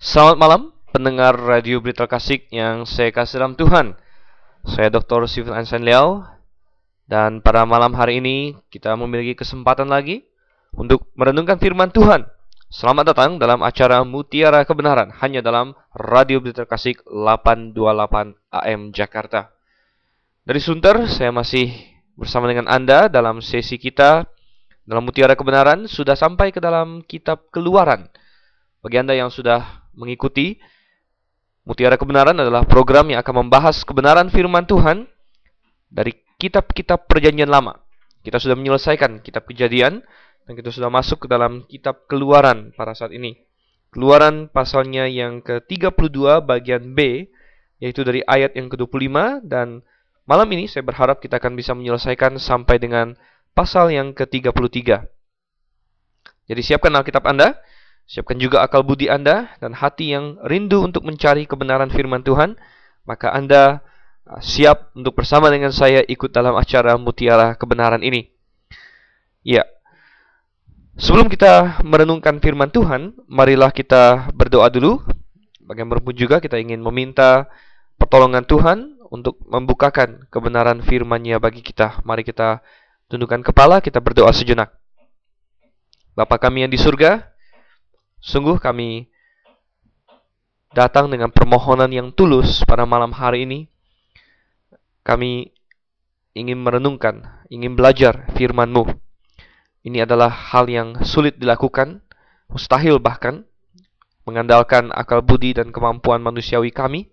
Selamat malam pendengar Radio Berita Kasih yang saya kasih dalam Tuhan. Saya Dr. Steven Einstein Liao dan pada malam hari ini kita memiliki kesempatan lagi untuk merenungkan firman Tuhan. Selamat datang dalam acara Mutiara Kebenaran hanya dalam Radio Berita Kasih 828 AM Jakarta. Dari Sunter, saya masih bersama dengan Anda dalam sesi kita dalam Mutiara Kebenaran sudah sampai ke dalam kitab Keluaran. Bagi Anda yang sudah mengikuti Mutiara Kebenaran adalah program yang akan membahas kebenaran firman Tuhan dari kitab-kitab Perjanjian Lama. Kita sudah menyelesaikan kitab Kejadian dan kita sudah masuk ke dalam kitab Keluaran pada saat ini. Keluaran pasalnya yang ke-32 bagian B yaitu dari ayat yang ke-25 dan malam ini saya berharap kita akan bisa menyelesaikan sampai dengan pasal yang ke-33. Jadi siapkan Alkitab Anda, siapkan juga akal budi Anda dan hati yang rindu untuk mencari kebenaran firman Tuhan, maka Anda uh, siap untuk bersama dengan saya ikut dalam acara Mutiara Kebenaran ini. Ya. Sebelum kita merenungkan firman Tuhan, marilah kita berdoa dulu. Bagaimanapun juga kita ingin meminta pertolongan Tuhan untuk membukakan kebenaran firman-Nya bagi kita. Mari kita Tundukkan kepala, kita berdoa sejenak. Bapa kami yang di surga, sungguh kami datang dengan permohonan yang tulus pada malam hari ini. Kami ingin merenungkan, ingin belajar firman-Mu. Ini adalah hal yang sulit dilakukan, mustahil bahkan, mengandalkan akal budi dan kemampuan manusiawi kami.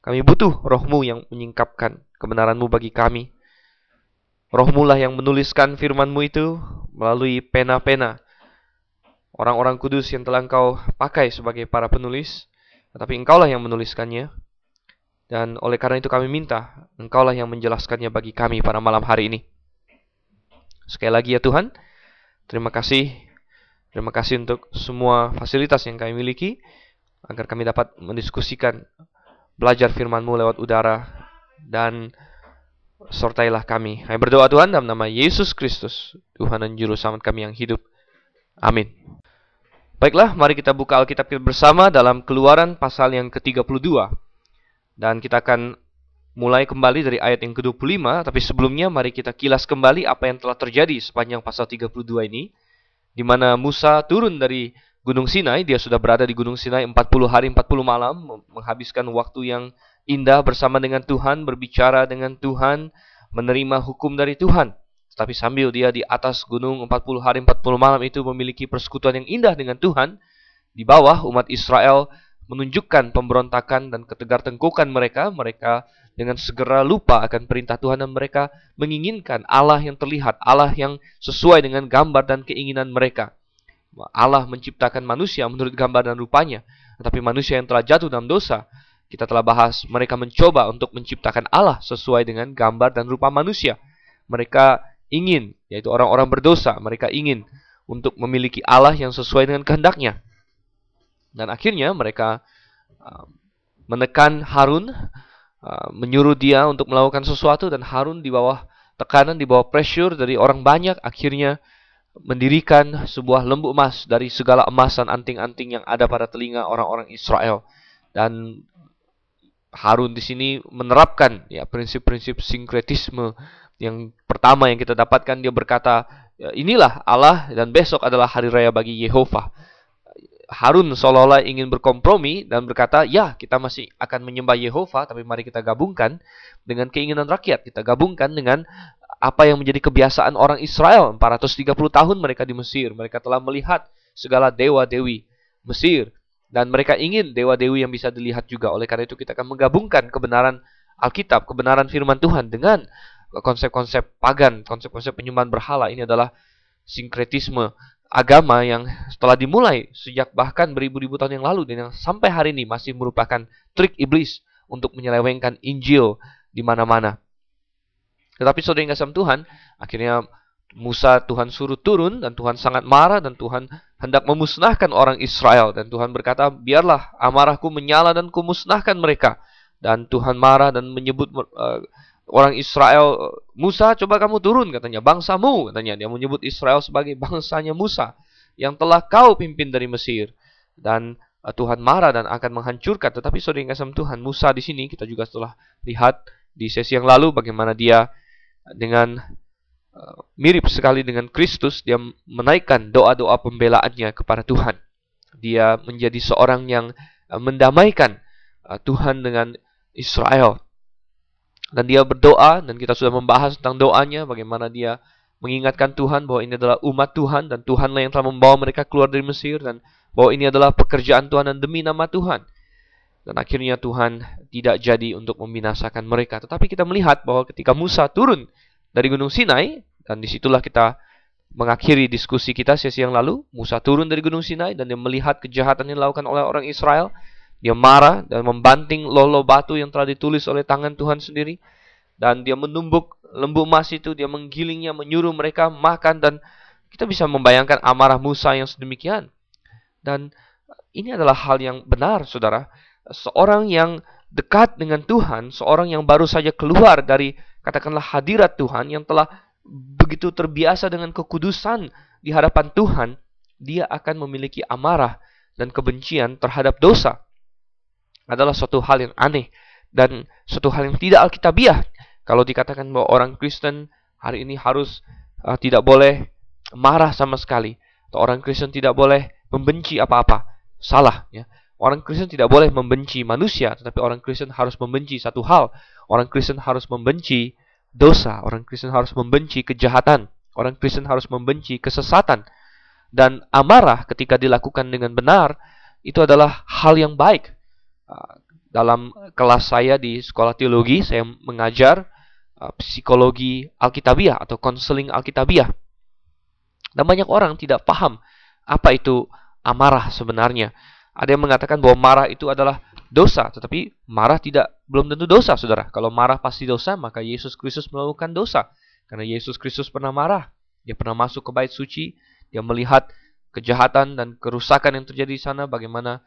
Kami butuh rohmu yang menyingkapkan kebenaran-Mu bagi kami. Rohmu lah yang menuliskan firmanmu itu melalui pena-pena orang-orang kudus yang telah engkau pakai sebagai para penulis, tetapi engkaulah yang menuliskannya. Dan oleh karena itu kami minta, engkaulah yang menjelaskannya bagi kami pada malam hari ini. Sekali lagi ya Tuhan, terima kasih. Terima kasih untuk semua fasilitas yang kami miliki, agar kami dapat mendiskusikan, belajar firman-Mu lewat udara, dan sertailah kami. Kami berdoa Tuhan dalam nama Yesus Kristus, Tuhan dan Juru Selamat kami yang hidup. Amin. Baiklah, mari kita buka Alkitab bersama dalam keluaran pasal yang ke-32. Dan kita akan mulai kembali dari ayat yang ke-25, tapi sebelumnya mari kita kilas kembali apa yang telah terjadi sepanjang pasal 32 ini, di mana Musa turun dari Gunung Sinai, dia sudah berada di Gunung Sinai 40 hari 40 malam, menghabiskan waktu yang indah bersama dengan Tuhan, berbicara dengan Tuhan, menerima hukum dari Tuhan. Tapi sambil dia di atas gunung 40 hari 40 malam itu memiliki persekutuan yang indah dengan Tuhan, di bawah umat Israel menunjukkan pemberontakan dan ketegar tengkukan mereka, mereka dengan segera lupa akan perintah Tuhan dan mereka menginginkan Allah yang terlihat, Allah yang sesuai dengan gambar dan keinginan mereka. Allah menciptakan manusia menurut gambar dan rupanya, tetapi manusia yang telah jatuh dalam dosa kita telah bahas, mereka mencoba untuk menciptakan Allah sesuai dengan gambar dan rupa manusia. Mereka ingin, yaitu orang-orang berdosa, mereka ingin untuk memiliki Allah yang sesuai dengan kehendaknya. Dan akhirnya mereka uh, menekan Harun, uh, menyuruh dia untuk melakukan sesuatu dan Harun di bawah tekanan, di bawah pressure dari orang banyak, akhirnya mendirikan sebuah lembu emas dari segala emas dan anting-anting yang ada pada telinga orang-orang Israel. Dan Harun di sini menerapkan ya prinsip-prinsip sinkretisme yang pertama yang kita dapatkan dia berkata ya, inilah Allah dan besok adalah hari raya bagi Yehova. Harun seolah-olah ingin berkompromi dan berkata, ya kita masih akan menyembah Yehova, tapi mari kita gabungkan dengan keinginan rakyat. Kita gabungkan dengan apa yang menjadi kebiasaan orang Israel. 430 tahun mereka di Mesir. Mereka telah melihat segala dewa-dewi Mesir. Dan mereka ingin dewa-dewi yang bisa dilihat juga. Oleh karena itu kita akan menggabungkan kebenaran Alkitab, kebenaran firman Tuhan dengan konsep-konsep pagan, konsep-konsep penyembahan berhala. Ini adalah sinkretisme agama yang telah dimulai sejak bahkan beribu-ribu tahun yang lalu dan yang sampai hari ini masih merupakan trik iblis untuk menyelewengkan Injil di mana-mana. Tetapi saudara yang kasih Tuhan, akhirnya Musa Tuhan suruh turun dan Tuhan sangat marah dan Tuhan hendak memusnahkan orang Israel dan Tuhan berkata biarlah amarahku menyala dan kumusnahkan mereka dan Tuhan marah dan menyebut uh, orang Israel Musa coba kamu turun katanya bangsamu katanya dia menyebut Israel sebagai bangsanya Musa yang telah kau pimpin dari Mesir dan uh, Tuhan marah dan akan menghancurkan. Tetapi saudara yang kasih Tuhan, Musa di sini kita juga setelah lihat di sesi yang lalu bagaimana dia dengan uh, mirip sekali dengan Kristus, dia menaikkan doa-doa pembelaannya kepada Tuhan. Dia menjadi seorang yang uh, mendamaikan uh, Tuhan dengan Israel. Dan dia berdoa dan kita sudah membahas tentang doanya bagaimana dia mengingatkan Tuhan bahwa ini adalah umat Tuhan dan Tuhanlah yang telah membawa mereka keluar dari Mesir dan bahwa ini adalah pekerjaan Tuhan dan demi nama Tuhan. Dan akhirnya Tuhan tidak jadi untuk membinasakan mereka. Tetapi kita melihat bahwa ketika Musa turun dari Gunung Sinai, dan di situlah kita mengakhiri diskusi kita sesi yang lalu, Musa turun dari Gunung Sinai dan dia melihat kejahatan yang dilakukan oleh orang Israel. Dia marah dan membanting lolo batu yang telah ditulis oleh tangan Tuhan sendiri. Dan dia menumbuk lembu emas itu, dia menggilingnya, menyuruh mereka makan. Dan kita bisa membayangkan amarah Musa yang sedemikian. Dan ini adalah hal yang benar, saudara. Seorang yang dekat dengan Tuhan, seorang yang baru saja keluar dari katakanlah hadirat Tuhan, yang telah begitu terbiasa dengan kekudusan di hadapan Tuhan, dia akan memiliki amarah dan kebencian terhadap dosa. Adalah suatu hal yang aneh dan suatu hal yang tidak alkitabiah. Kalau dikatakan bahwa orang Kristen hari ini harus uh, tidak boleh marah sama sekali, atau orang Kristen tidak boleh membenci apa-apa. Salah ya. Orang Kristen tidak boleh membenci manusia, tetapi orang Kristen harus membenci satu hal. Orang Kristen harus membenci dosa. Orang Kristen harus membenci kejahatan. Orang Kristen harus membenci kesesatan. Dan amarah ketika dilakukan dengan benar, itu adalah hal yang baik. Ah, dalam kelas saya di sekolah teologi, saya mengajar ah, psikologi Alkitabiah atau konseling Alkitabiah. Dan banyak orang tidak paham apa itu amarah sebenarnya. Ada yang mengatakan bahwa marah itu adalah dosa, tetapi marah tidak belum tentu dosa, Saudara. Kalau marah pasti dosa, maka Yesus Kristus melakukan dosa. Karena Yesus Kristus pernah marah. Dia pernah masuk ke bait suci, dia melihat kejahatan dan kerusakan yang terjadi di sana, bagaimana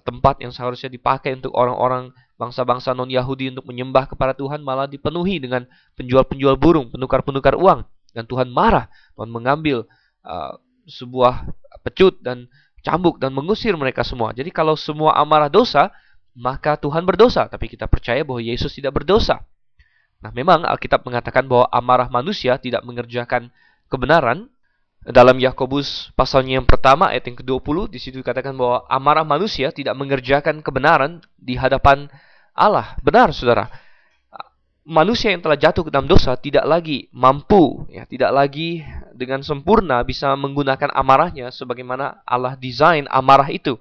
tempat yang seharusnya dipakai untuk orang-orang bangsa-bangsa non-Yahudi untuk menyembah kepada Tuhan malah dipenuhi dengan penjual-penjual burung, penukar-penukar uang. Dan Tuhan marah, Tuhan mengambil uh, sebuah pecut dan cambuk dan mengusir mereka semua. Jadi kalau semua amarah dosa, maka Tuhan berdosa. Tapi kita percaya bahwa Yesus tidak berdosa. Nah memang Alkitab mengatakan bahwa amarah manusia tidak mengerjakan kebenaran. Dalam Yakobus pasalnya yang pertama ayat yang ke-20 di situ dikatakan bahwa amarah manusia tidak mengerjakan kebenaran di hadapan Allah. Benar Saudara manusia yang telah jatuh ke dalam dosa tidak lagi mampu, ya, tidak lagi dengan sempurna bisa menggunakan amarahnya sebagaimana Allah desain amarah itu.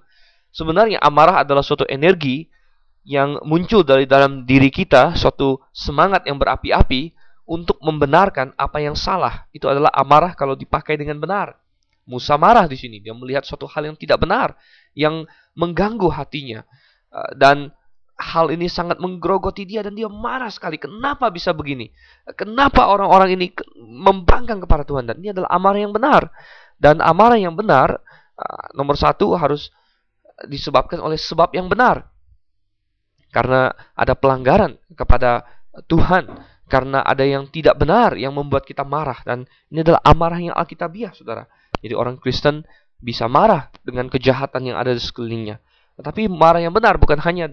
Sebenarnya amarah adalah suatu energi yang muncul dari dalam diri kita, suatu semangat yang berapi-api untuk membenarkan apa yang salah. Itu adalah amarah kalau dipakai dengan benar. Musa marah di sini, dia melihat suatu hal yang tidak benar, yang mengganggu hatinya. Eh, dan hal ini sangat menggerogoti dia dan dia marah sekali. Kenapa bisa begini? Kenapa orang-orang ini membangkang kepada Tuhan? Dan ini adalah amarah yang benar. Dan amarah yang benar, uh, nomor satu harus disebabkan oleh sebab yang benar. Karena ada pelanggaran kepada Tuhan. Karena ada yang tidak benar yang membuat kita marah. Dan ini adalah amarah yang alkitabiah, saudara. Jadi orang Kristen bisa marah dengan kejahatan yang ada di sekelilingnya. Tetapi marah yang benar bukan hanya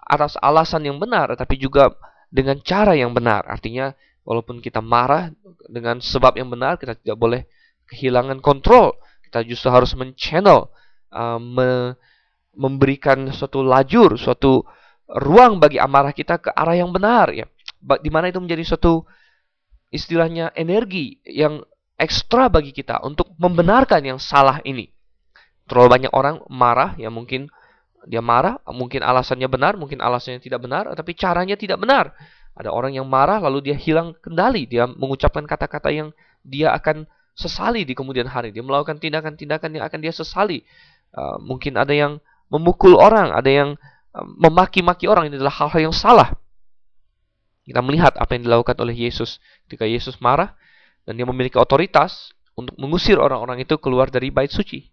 atas alasan yang benar, tapi juga dengan cara yang benar. Artinya, walaupun kita marah dengan sebab yang benar, kita tidak boleh kehilangan kontrol. Kita justru harus men-channel, uh, me memberikan suatu lajur, suatu ruang bagi amarah kita ke arah yang benar. Ya, di mana itu menjadi suatu istilahnya energi yang ekstra bagi kita untuk membenarkan yang salah ini. Terlalu banyak orang marah, ya mungkin dia marah, mungkin alasannya benar, mungkin alasannya tidak benar, tapi caranya tidak benar. Ada orang yang marah lalu dia hilang kendali, dia mengucapkan kata-kata yang dia akan sesali di kemudian hari. Dia melakukan tindakan-tindakan yang akan dia sesali. Uh, mungkin ada yang memukul orang, ada yang uh, memaki-maki orang. Ini adalah hal-hal yang salah. Kita melihat apa yang dilakukan oleh Yesus ketika Yesus marah dan dia memiliki otoritas untuk mengusir orang-orang itu keluar dari bait suci.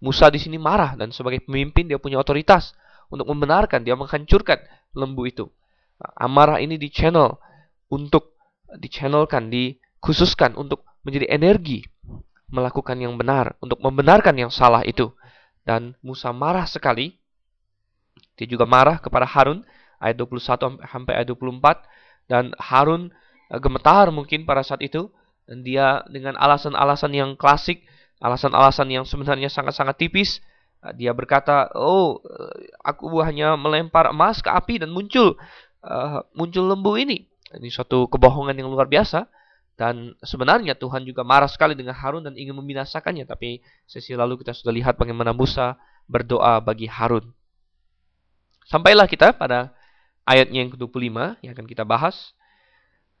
Musa di sini marah dan sebagai pemimpin dia punya otoritas untuk membenarkan, dia menghancurkan lembu itu. Nah, amarah ini di channel untuk dichannelkan, dikhususkan untuk menjadi energi melakukan yang benar, untuk membenarkan yang salah itu. dan Musa marah sekali. Dia juga marah kepada Harun ayat 21 sampai ayat 24 dan Harun eh, gemetar mungkin pada saat itu dan dia dengan alasan-alasan yang klasik, alasan-alasan yang sebenarnya sangat-sangat tipis, eh, dia berkata, "Oh, eh, aku hanya melempar emas ke api dan muncul uh, muncul lembu ini." Ini suatu kebohongan yang luar biasa. Dan sebenarnya Tuhan juga marah sekali dengan Harun dan ingin membinasakannya. Tapi sesi lalu kita sudah lihat bagaimana Musa berdoa bagi Harun. Sampailah kita pada ayatnya yang ke-25 yang akan kita bahas.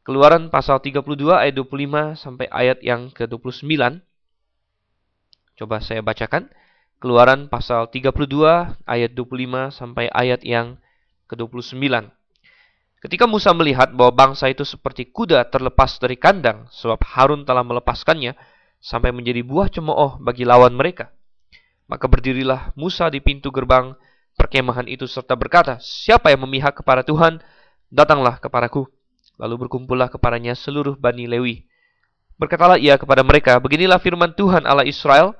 Keluaran pasal 32 ayat 25 sampai ayat yang ke-29. Coba saya bacakan. Keluaran pasal 32 ayat 25 sampai ayat yang ke-29. Ketika Musa melihat bahwa bangsa itu seperti kuda terlepas dari kandang, sebab Harun telah melepaskannya sampai menjadi buah cemooh bagi lawan mereka. Maka berdirilah Musa di pintu gerbang perkemahan itu serta berkata, Siapa yang memihak kepada Tuhan, datanglah kepadaku. Lalu berkumpullah kepadanya seluruh Bani Lewi. Berkatalah ia kepada mereka, Beginilah firman Tuhan Allah Israel,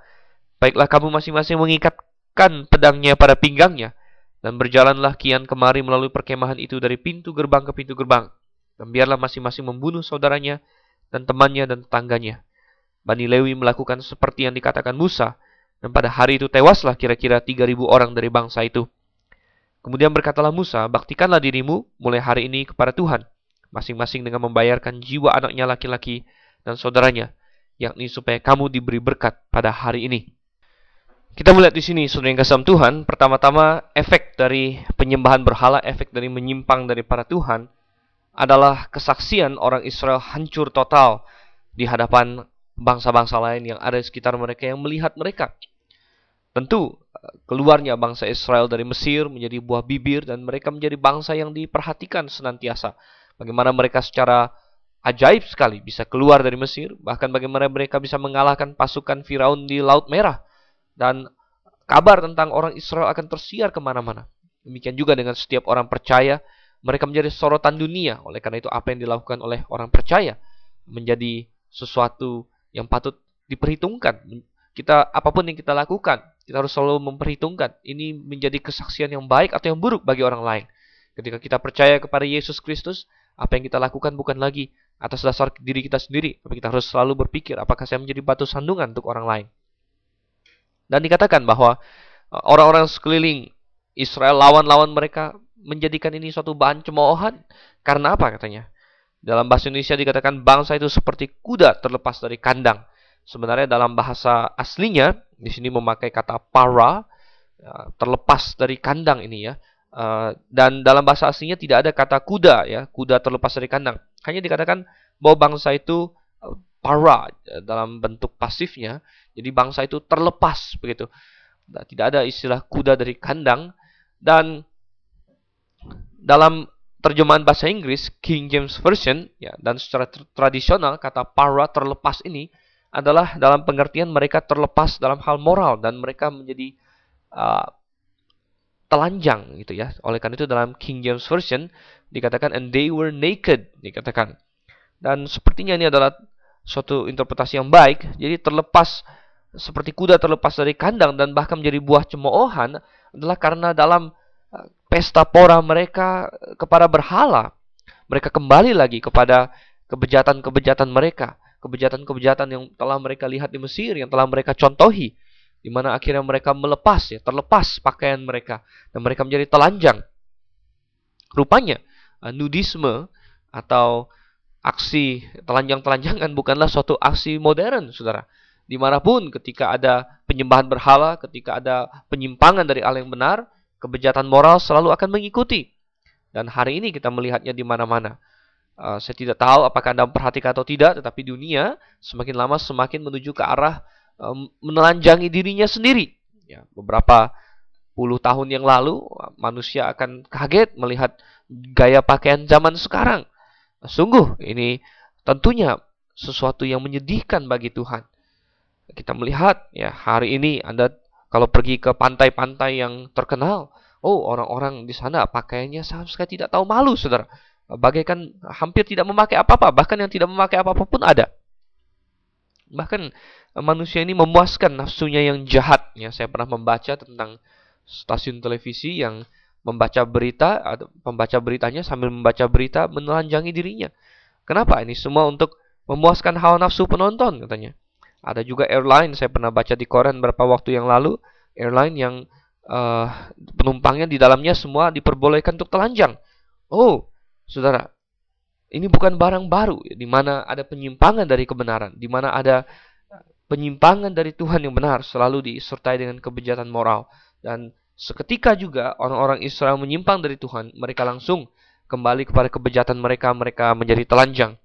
Baiklah kamu masing-masing mengikatkan pedangnya pada pinggangnya, dan berjalanlah kian kemari melalui perkemahan itu dari pintu gerbang ke pintu gerbang. Dan biarlah masing-masing membunuh saudaranya dan temannya dan tetangganya. Bani Lewi melakukan seperti yang dikatakan Musa. Dan pada hari itu tewaslah kira-kira 3.000 orang dari bangsa itu. Kemudian berkatalah Musa, baktikanlah dirimu mulai hari ini kepada Tuhan. Masing-masing dengan membayarkan jiwa anaknya laki-laki dan saudaranya. Yakni supaya kamu diberi berkat pada hari ini. Kita melihat di sini, saudara yang kasih Tuhan, pertama-tama efek dari penyembahan berhala, efek dari menyimpang dari para Tuhan adalah kesaksian orang Israel hancur total di hadapan bangsa-bangsa lain yang ada di sekitar mereka yang melihat mereka. Tentu, keluarnya bangsa Israel dari Mesir menjadi buah bibir dan mereka menjadi bangsa yang diperhatikan senantiasa. Bagaimana mereka secara ajaib sekali bisa keluar dari Mesir, bahkan bagaimana mereka bisa mengalahkan pasukan Firaun di Laut Merah dan kabar tentang orang Israel akan tersiar ke mana-mana. Demikian juga dengan setiap orang percaya, mereka menjadi sorotan dunia. Oleh karena itu, apa yang dilakukan oleh orang percaya menjadi sesuatu yang patut diperhitungkan. Kita apa pun yang kita lakukan, kita harus selalu memperhitungkan ini menjadi kesaksian yang baik atau yang buruk bagi orang lain. Ketika kita percaya kepada Yesus Kristus, apa yang kita lakukan bukan lagi atas dasar diri kita sendiri, tapi kita harus selalu berpikir apakah saya menjadi batu sandungan untuk orang lain. Dan dikatakan bahwa uh, orang-orang sekeliling Israel lawan-lawan mereka menjadikan ini suatu bahan cemoohan. Karena apa katanya? Dalam bahasa Indonesia dikatakan bangsa itu seperti kuda terlepas dari kandang. Sebenarnya dalam bahasa aslinya di sini memakai kata para ya, terlepas dari kandang ini ya. Uh, dan dalam bahasa aslinya tidak ada kata kuda ya, kuda terlepas dari kandang. Hanya dikatakan bahwa bangsa itu uh, para dalam bentuk pasifnya jadi bangsa itu terlepas begitu. Tidak ada istilah kuda dari kandang dan dalam terjemahan bahasa Inggris King James Version ya dan secara tradisional kata para terlepas ini adalah dalam pengertian mereka terlepas dalam hal moral dan mereka menjadi uh, telanjang gitu ya. Oleh karena itu dalam King James Version dikatakan and they were naked dikatakan. Dan sepertinya ini adalah suatu interpretasi yang baik. Jadi terlepas seperti kuda terlepas dari kandang dan bahkan menjadi buah cemoohan adalah karena dalam pesta pora mereka kepada berhala. Mereka kembali lagi kepada kebejatan-kebejatan mereka, kebejatan-kebejatan yang telah mereka lihat di Mesir, yang telah mereka contohi, di mana akhirnya mereka melepas ya, terlepas pakaian mereka dan mereka menjadi telanjang. Rupanya uh, nudisme atau aksi telanjang-telanjangan bukanlah suatu aksi modern, saudara di mana pun ketika ada penyembahan berhala, ketika ada penyimpangan dari Allah yang benar, kebejatan moral selalu akan mengikuti. Dan hari ini kita melihatnya di mana-mana. Uh, saya tidak tahu apakah Anda memperhatikan atau tidak, tetapi dunia semakin lama semakin menuju ke arah um, menelanjangi dirinya sendiri. Ya, beberapa puluh tahun yang lalu, manusia akan kaget melihat gaya pakaian zaman sekarang. Sungguh, ini tentunya sesuatu yang menyedihkan bagi Tuhan kita melihat ya hari ini Anda kalau pergi ke pantai-pantai yang terkenal, oh orang-orang di sana pakaiannya sama sekali tidak tahu malu, saudara. Bagaikan hampir tidak memakai apa-apa, bahkan yang tidak memakai apa-apa pun ada. Bahkan manusia ini memuaskan nafsunya yang jahat. Ya, saya pernah membaca tentang stasiun televisi yang membaca berita atau pembaca beritanya sambil membaca berita menelanjangi dirinya. Kenapa? Ini semua untuk memuaskan hawa nafsu penonton katanya. Ada juga airline saya pernah baca di koran beberapa waktu yang lalu, airline yang uh, penumpangnya di dalamnya semua diperbolehkan untuk telanjang. Oh, saudara, ini bukan barang baru di mana ada penyimpangan dari kebenaran, di mana ada penyimpangan dari Tuhan yang benar selalu disertai dengan kebejatan moral dan seketika juga orang-orang Israel menyimpang dari Tuhan, mereka langsung kembali kepada kebejatan mereka, mereka menjadi telanjang.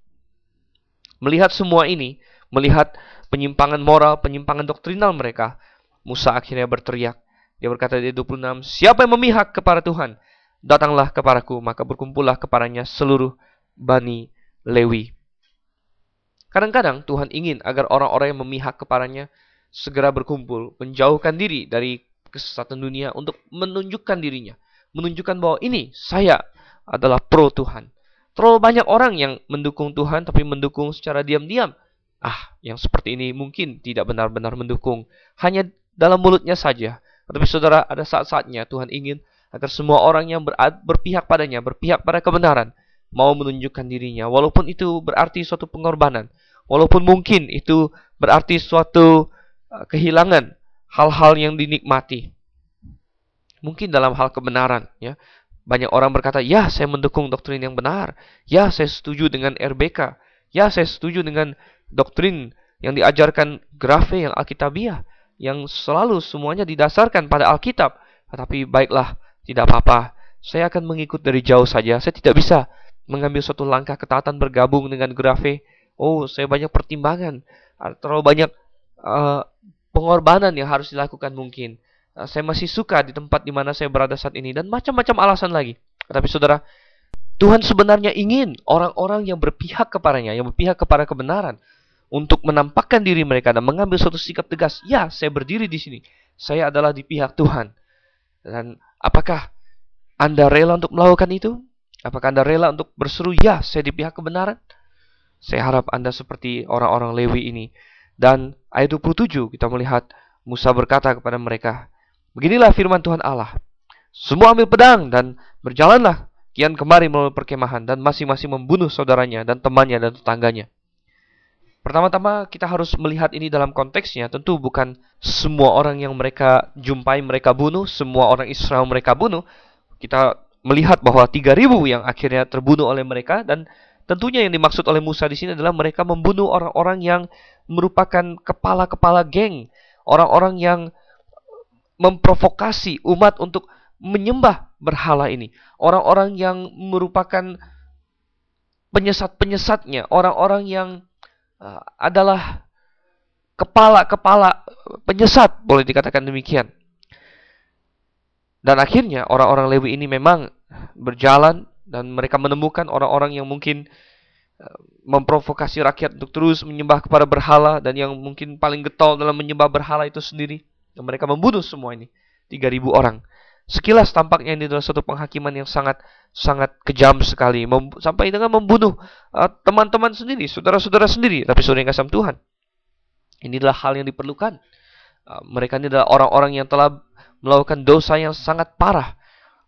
Melihat semua ini, melihat penyimpangan moral, penyimpangan doktrinal mereka, Musa akhirnya berteriak. Dia berkata di 26, Siapa yang memihak kepada Tuhan? Datanglah kepadaku, maka berkumpullah kepadanya seluruh Bani Lewi. Kadang-kadang Tuhan ingin agar orang-orang yang memihak kepadanya segera berkumpul, menjauhkan diri dari kesesatan dunia untuk menunjukkan dirinya. Menunjukkan bahwa ini saya adalah pro Tuhan. Terlalu banyak orang yang mendukung Tuhan tapi mendukung secara diam-diam. Ah, yang seperti ini mungkin tidak benar-benar mendukung. Hanya dalam mulutnya saja. Tapi saudara, ada saat-saatnya Tuhan ingin agar semua orang yang berpihak padanya, berpihak pada kebenaran, mau menunjukkan dirinya. Walaupun itu berarti suatu pengorbanan. Walaupun mungkin itu berarti suatu uh, kehilangan hal-hal yang dinikmati. Mungkin dalam hal kebenaran, ya. Banyak orang berkata, "Ya, saya mendukung doktrin yang benar. Ya, saya setuju dengan RBK. Ya, saya setuju dengan doktrin yang diajarkan Grafe yang Alkitabiah, yang selalu semuanya didasarkan pada Alkitab." Tetapi baiklah, tidak apa-apa. Saya akan mengikut dari jauh saja. Saya tidak bisa mengambil suatu langkah ketaatan bergabung dengan Grafe. Oh, saya banyak pertimbangan. Terlalu banyak uh, pengorbanan yang harus dilakukan mungkin. Nah, saya masih suka di tempat di mana saya berada saat ini dan macam-macam alasan lagi. Tapi saudara, Tuhan sebenarnya ingin orang-orang yang berpihak kepadanya, yang berpihak kepada kebenaran untuk menampakkan diri mereka dan mengambil suatu sikap tegas. Ya, saya berdiri di sini. Saya adalah di pihak Tuhan. Dan apakah Anda rela untuk melakukan itu? Apakah Anda rela untuk berseru, ya, saya di pihak kebenaran? Saya harap Anda seperti orang-orang Lewi ini. Dan ayat 27 kita melihat Musa berkata kepada mereka, Beginilah firman Tuhan Allah. Semua ambil pedang dan berjalanlah kian kemari melalui perkemahan dan masing-masing membunuh saudaranya dan temannya dan tetangganya. Pertama-tama kita harus melihat ini dalam konteksnya. Tentu bukan semua orang yang mereka jumpai mereka bunuh, semua orang Israel mereka bunuh. Kita melihat bahwa 3000 yang akhirnya terbunuh oleh mereka dan tentunya yang dimaksud oleh Musa di sini adalah mereka membunuh orang-orang yang merupakan kepala-kepala geng, orang-orang yang memprovokasi umat untuk menyembah berhala ini. Orang-orang yang merupakan penyesat-penyesatnya, orang-orang yang adalah kepala-kepala penyesat, boleh dikatakan demikian. Dan akhirnya orang-orang Lewi ini memang berjalan dan mereka menemukan orang-orang yang mungkin uh, memprovokasi rakyat untuk terus menyembah kepada berhala dan yang mungkin paling getol dalam menyembah berhala itu sendiri. Dan mereka membunuh semua ini. 3000 orang. Sekilas tampaknya ini adalah suatu penghakiman yang sangat sangat kejam sekali. Mem sampai dengan membunuh uh, teman-teman uh, sendiri, saudara-saudara sendiri. Tapi saudara yang kasih Tuhan. Ini adalah hal yang diperlukan. Uh, mereka ini adalah orang-orang yang telah melakukan dosa yang sangat parah.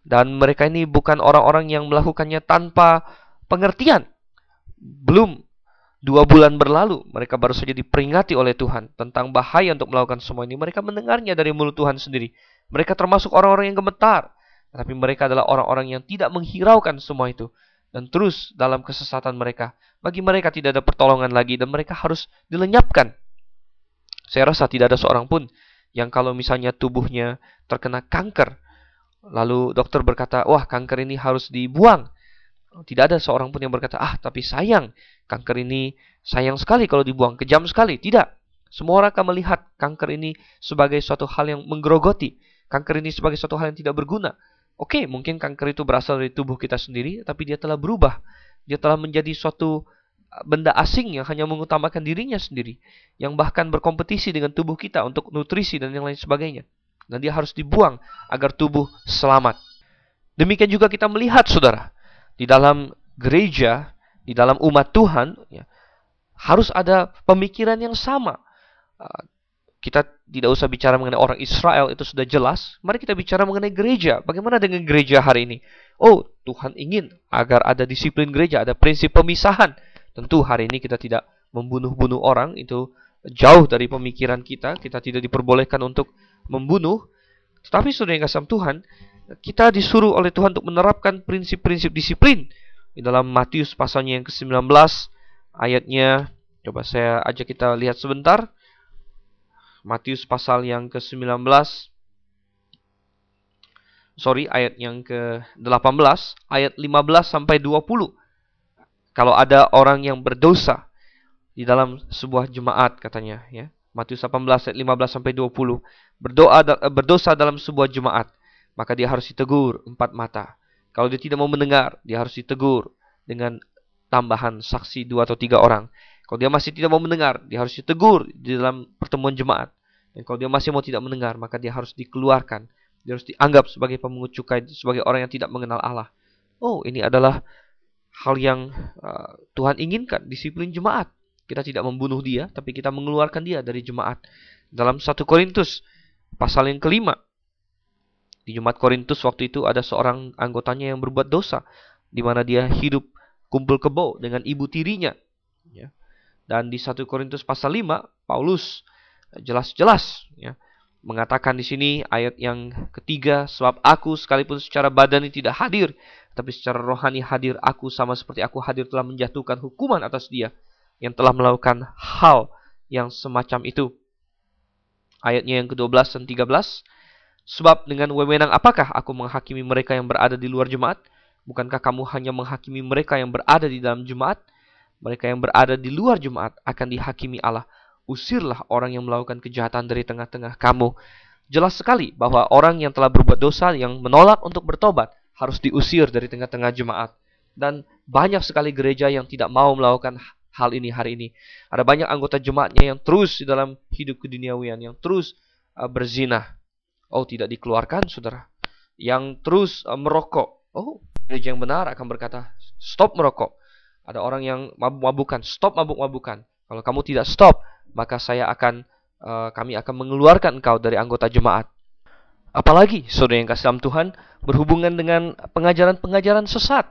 Dan mereka ini bukan orang-orang yang melakukannya tanpa pengertian. Belum Dua bulan berlalu, mereka baru saja diperingati oleh Tuhan tentang bahaya untuk melakukan semua ini. Mereka mendengarnya dari mulut Tuhan sendiri. Mereka termasuk orang-orang yang gemetar. Tapi mereka adalah orang-orang yang tidak menghiraukan semua itu. Dan terus dalam kesesatan mereka. Bagi mereka tidak ada pertolongan lagi dan mereka harus dilenyapkan. Saya rasa tidak ada seorang pun yang kalau misalnya tubuhnya terkena kanker. Lalu dokter berkata, wah kanker ini harus dibuang. Tidak ada seorang pun yang berkata, ah tapi sayang, kanker ini sayang sekali kalau dibuang, kejam sekali. Tidak. Semua orang akan melihat kanker ini sebagai suatu hal yang menggerogoti. Kanker ini sebagai suatu hal yang tidak berguna. Oke, mungkin kanker itu berasal dari tubuh kita sendiri, tapi dia telah berubah. Dia telah menjadi suatu uh, benda asing yang hanya mengutamakan dirinya sendiri. Yang bahkan berkompetisi dengan tubuh kita untuk nutrisi dan yang lain sebagainya. Dan dia harus dibuang agar tubuh selamat. Demikian juga kita melihat, saudara, di dalam gereja, di dalam umat Tuhan, ya, harus ada pemikiran yang sama. Kita tidak usah bicara mengenai orang Israel, itu sudah jelas. Mari kita bicara mengenai gereja. Bagaimana dengan gereja hari ini? Oh, Tuhan ingin agar ada disiplin gereja, ada prinsip pemisahan. Tentu hari ini kita tidak membunuh-bunuh orang, itu jauh dari pemikiran kita. Kita tidak diperbolehkan untuk membunuh. Tetapi sudah yang kasih Tuhan, kita disuruh oleh Tuhan untuk menerapkan prinsip-prinsip disiplin. Di dalam Matius pasalnya yang ke-19, ayatnya, coba saya ajak kita lihat sebentar. Matius pasal yang ke-19. Sorry ayat yang ke-18. Ayat 15 sampai 20 kalau ada orang yang berdosa di dalam sebuah jemaat katanya ya. Matius 18 ayat 15 sampai 20 berdoa berdosa dalam sebuah jemaat maka dia harus ditegur empat mata. Kalau dia tidak mau mendengar dia harus ditegur dengan tambahan saksi dua atau tiga orang kalau dia masih tidak mau mendengar, dia harus ditegur di dalam pertemuan jemaat. Dan kalau dia masih mau tidak mendengar, maka dia harus dikeluarkan. Dia harus dianggap sebagai pemungut cukai, sebagai orang yang tidak mengenal Allah. Oh, ini adalah hal yang uh, Tuhan inginkan, disiplin jemaat. Kita tidak membunuh dia, tapi kita mengeluarkan dia dari jemaat. Dalam satu Korintus, pasal yang kelima. Di Jemaat Korintus waktu itu ada seorang anggotanya yang berbuat dosa. Di mana dia hidup kumpul kebo dengan ibu tirinya. Ya. Dan di 1 Korintus pasal 5, Paulus jelas-jelas ya, mengatakan di sini ayat yang ketiga, sebab aku sekalipun secara badani tidak hadir, tapi secara rohani hadir aku sama seperti aku hadir telah menjatuhkan hukuman atas dia yang telah melakukan hal yang semacam itu. Ayatnya yang ke-12 dan 13, sebab dengan wewenang apakah aku menghakimi mereka yang berada di luar jemaat? Bukankah kamu hanya menghakimi mereka yang berada di dalam jemaat? Mereka yang berada di luar jemaat akan dihakimi Allah. Usirlah orang yang melakukan kejahatan dari tengah-tengah kamu. Jelas sekali bahwa orang yang telah berbuat dosa yang menolak untuk bertobat harus diusir dari tengah-tengah jemaat. Dan banyak sekali gereja yang tidak mau melakukan hal ini hari ini. Ada banyak anggota jemaatnya yang terus di dalam hidup keduniawian, yang terus uh, berzina. Oh, tidak dikeluarkan, saudara. Yang terus uh, merokok. Oh, gereja yang benar akan berkata, stop merokok. Ada orang yang mabuk-mabukan, stop mabuk-mabukan. Kalau kamu tidak stop, maka saya akan uh, kami akan mengeluarkan engkau dari anggota jemaat. Apalagi saudara yang kasih dalam Tuhan berhubungan dengan pengajaran-pengajaran sesat.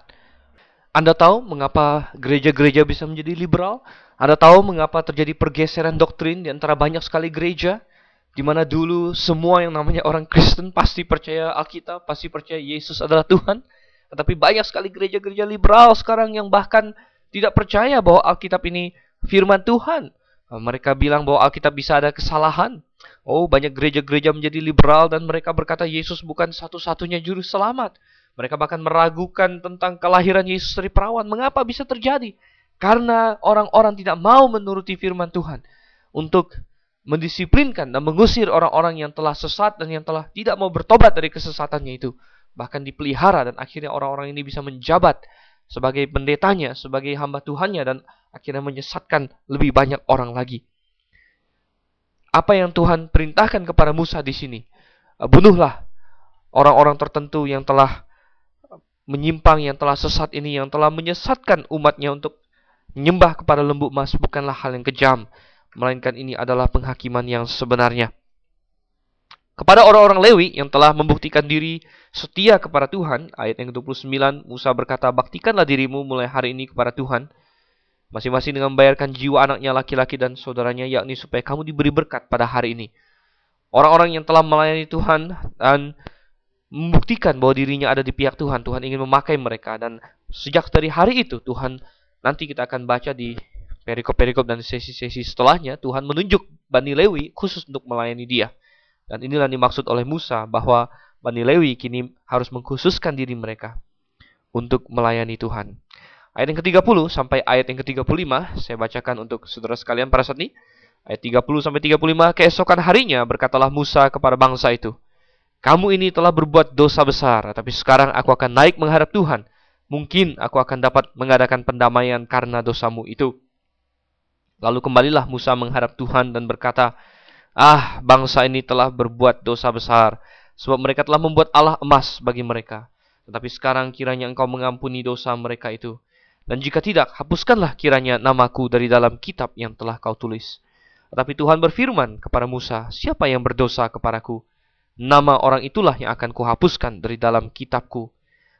Anda tahu mengapa gereja-gereja bisa menjadi liberal? Anda tahu mengapa terjadi pergeseran doktrin di antara banyak sekali gereja? Di mana dulu semua yang namanya orang Kristen pasti percaya Alkitab, pasti percaya Yesus adalah Tuhan. Tetapi banyak sekali gereja-gereja liberal sekarang yang bahkan tidak percaya bahwa Alkitab ini firman Tuhan. Ah, mereka bilang bahwa Alkitab bisa ada kesalahan. Oh, banyak gereja-gereja menjadi liberal dan mereka berkata Yesus bukan satu-satunya juru selamat. Mereka bahkan meragukan tentang kelahiran Yesus dari perawan. Mengapa bisa terjadi? Karena orang-orang tidak mau menuruti firman Tuhan untuk mendisiplinkan dan mengusir orang-orang yang telah sesat dan yang telah tidak mau bertobat dari kesesatannya itu bahkan dipelihara dan akhirnya orang-orang ini bisa menjabat sebagai pendetanya, sebagai hamba Tuhannya dan akhirnya menyesatkan lebih banyak orang lagi. Apa yang Tuhan perintahkan kepada Musa di sini? Eh, bunuhlah orang-orang tertentu yang telah menyimpang, yang telah sesat ini, yang telah menyesatkan umatnya untuk menyembah kepada lembu emas bukanlah hal yang kejam, melainkan ini adalah penghakiman yang sebenarnya. Kepada orang-orang Lewi yang telah membuktikan diri setia kepada Tuhan, ayat yang ke-29, Musa berkata, Baktikanlah dirimu mulai hari ini kepada Tuhan, masing-masing dengan membayarkan jiwa anaknya laki-laki dan saudaranya, yakni supaya kamu diberi berkat pada hari ini. Orang-orang yang telah melayani Tuhan dan membuktikan bahwa dirinya ada di pihak Tuhan, Tuhan ingin memakai mereka. Dan sejak dari hari itu, Tuhan nanti kita akan baca di perikop-perikop dan sesi-sesi setelahnya, Tuhan menunjuk Bani Lewi khusus untuk melayani dia. Dan inilah yang dimaksud oleh Musa bahwa Bani Lewi kini harus mengkhususkan diri mereka untuk melayani Tuhan. Ayat yang ke-30 sampai ayat yang ke-35 saya bacakan untuk saudara sekalian para saat ini. Ayat 30 sampai 35 keesokan harinya berkatalah Musa kepada bangsa itu, "Kamu ini telah berbuat dosa besar, tapi sekarang aku akan naik menghadap Tuhan. Mungkin aku akan dapat mengadakan pendamaian karena dosamu itu." Lalu kembalilah Musa menghadap Tuhan dan berkata, Ah, bangsa ini telah berbuat dosa besar, sebab mereka telah membuat Allah emas bagi mereka. Tetapi sekarang kiranya engkau mengampuni dosa mereka itu. Dan jika tidak, hapuskanlah kiranya namaku dari dalam kitab yang telah kau tulis. Tetapi Tuhan berfirman kepada Musa, siapa yang berdosa kepadaku? Nama orang itulah yang akan kuhapuskan dari dalam kitabku.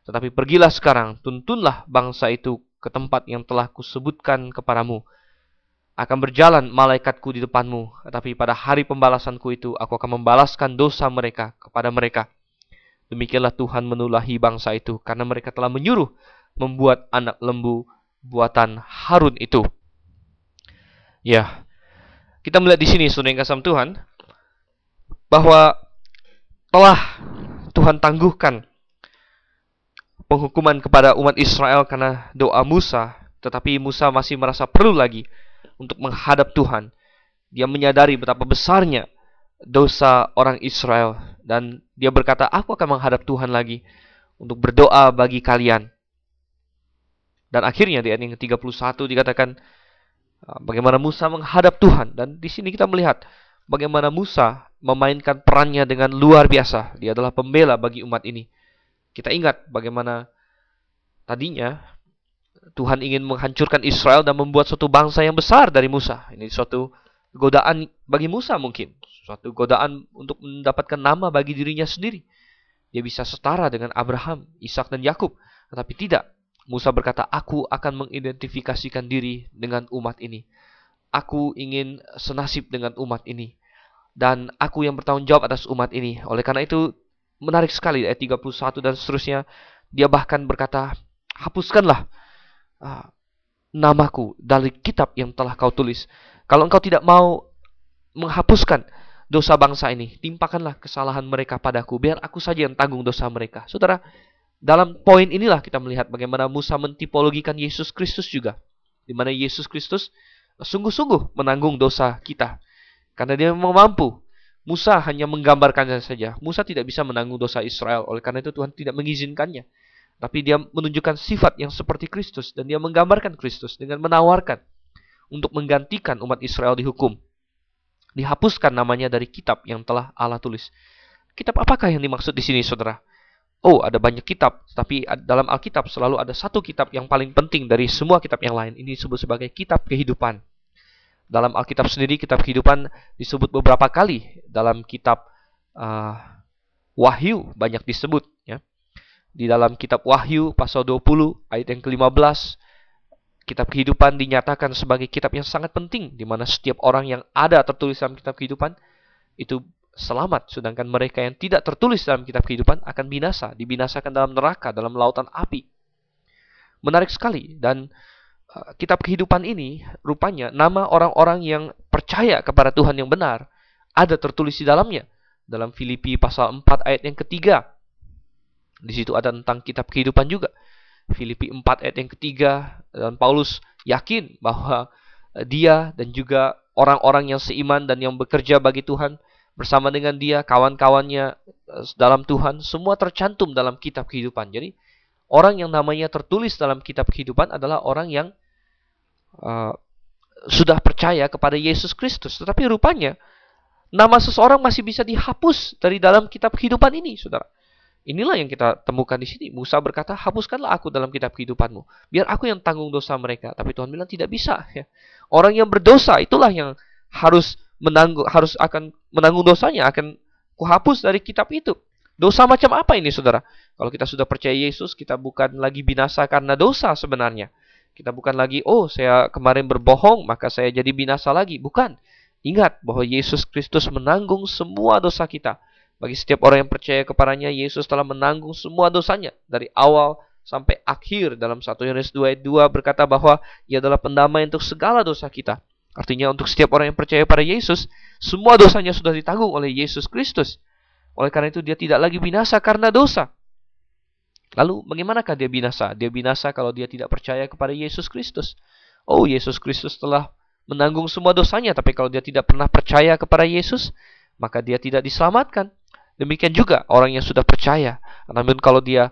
Tetapi pergilah sekarang, tuntunlah bangsa itu ke tempat yang telah kusebutkan kepadamu. Akan berjalan malaikatku di depanmu, tetapi pada hari pembalasanku itu aku akan membalaskan dosa mereka kepada mereka. Demikianlah Tuhan menulahi bangsa itu, karena mereka telah menyuruh membuat anak lembu buatan Harun itu. Ya, kita melihat di sini, yang kasam Tuhan, bahwa telah Tuhan tangguhkan penghukuman kepada umat Israel karena doa Musa, tetapi Musa masih merasa perlu lagi untuk menghadap Tuhan. Dia menyadari betapa besarnya dosa orang Israel dan dia berkata, "Aku akan menghadap Tuhan lagi untuk berdoa bagi kalian." Dan akhirnya di ayat yang ke-31 dikatakan ah, bagaimana Musa menghadap Tuhan dan di sini kita melihat bagaimana Musa memainkan perannya dengan luar biasa. Dia adalah pembela bagi umat ini. Kita ingat bagaimana tadinya Tuhan ingin menghancurkan Israel dan membuat suatu bangsa yang besar dari Musa. Ini suatu godaan bagi Musa mungkin, suatu godaan untuk mendapatkan nama bagi dirinya sendiri. Dia bisa setara dengan Abraham, Ishak dan Yakub, tetapi tidak. Musa berkata, "Aku akan mengidentifikasikan diri dengan umat ini. Aku ingin senasib dengan umat ini." Dan aku yang bertanggung jawab atas umat ini. Oleh karena itu, menarik sekali ayat 31 dan seterusnya. Dia bahkan berkata, "Hapuskanlah uh, namaku dari kitab yang telah kau tulis. Kalau engkau tidak mau menghapuskan dosa bangsa ini, timpakanlah kesalahan mereka padaku, biar aku saja yang tanggung dosa mereka." Saudara, dalam poin inilah kita melihat bagaimana Musa mentipologikan Yesus Kristus juga. Di mana Yesus Kristus sungguh-sungguh menanggung dosa kita. Karena dia memang mampu. Musa hanya menggambarkannya saja. Musa tidak bisa menanggung dosa Israel. Oleh karena itu Tuhan tidak mengizinkannya. Tapi dia menunjukkan sifat yang seperti Kristus. Dan dia menggambarkan Kristus dengan menawarkan untuk menggantikan umat Israel dihukum. Dihapuskan namanya dari kitab yang telah Allah tulis. Kitab apakah yang dimaksud di sini, saudara? oh ada banyak kitab, tapi dalam Alkitab selalu ada satu kitab yang paling penting dari semua kitab yang lain. Ini disebut sebagai kitab kehidupan. Dalam Alkitab sendiri kitab kehidupan disebut beberapa kali dalam kitab uh, Wahyu banyak disebut ya. Di dalam kitab Wahyu pasal 20 ayat yang ke-15 kitab kehidupan dinyatakan sebagai kitab yang sangat penting di mana setiap orang yang ada tertulis dalam kitab kehidupan itu selamat, sedangkan mereka yang tidak tertulis dalam kitab kehidupan akan binasa, dibinasakan dalam neraka, dalam lautan api. Menarik sekali dan uh, kitab kehidupan ini rupanya nama orang-orang yang percaya kepada Tuhan yang benar ada tertulis di dalamnya. Dalam Filipi pasal 4 ayat yang ketiga. Di situ ada tentang kitab kehidupan juga. Filipi 4 ayat yang ketiga dan Paulus yakin bahwa uh, dia dan juga orang-orang yang seiman dan yang bekerja bagi Tuhan bersama dengan dia, kawan-kawannya eh, dalam Tuhan, semua tercantum dalam kitab kehidupan. Jadi, orang yang namanya tertulis dalam kitab kehidupan adalah orang yang uh, sudah percaya kepada Yesus Kristus. Tetapi rupanya, nama seseorang masih bisa dihapus dari dalam kitab kehidupan ini, saudara. Inilah yang kita temukan di sini. Musa berkata, hapuskanlah aku dalam kitab kehidupanmu. Biar aku yang tanggung dosa mereka. Tapi Tuhan bilang tidak bisa. Ya. Orang yang berdosa itulah yang harus menanggung harus akan menanggung dosanya akan kuhapus dari kitab itu. Dosa macam apa ini saudara? Kalau kita sudah percaya Yesus, kita bukan lagi binasa karena dosa sebenarnya. Kita bukan lagi, oh saya kemarin berbohong, maka saya jadi binasa lagi. Bukan. Ingat bahwa Yesus Kristus menanggung semua dosa kita. Bagi setiap orang yang percaya kepadanya, Yesus telah menanggung semua dosanya. Dari awal sampai akhir dalam 1 Yohanes 2 ayat 2 berkata bahwa ia adalah pendamai untuk segala dosa kita. Artinya untuk setiap orang yang percaya pada Yesus, semua dosanya sudah ditanggung oleh Yesus Kristus. Oleh karena itu dia tidak lagi binasa karena dosa. Lalu bagaimanakah dia binasa? Dia binasa kalau dia tidak percaya kepada Yesus Kristus. Oh, Yesus Kristus telah menanggung semua dosanya, tapi kalau dia tidak pernah percaya kepada Yesus, maka dia tidak diselamatkan. Demikian juga orang yang sudah percaya. Namun kalau dia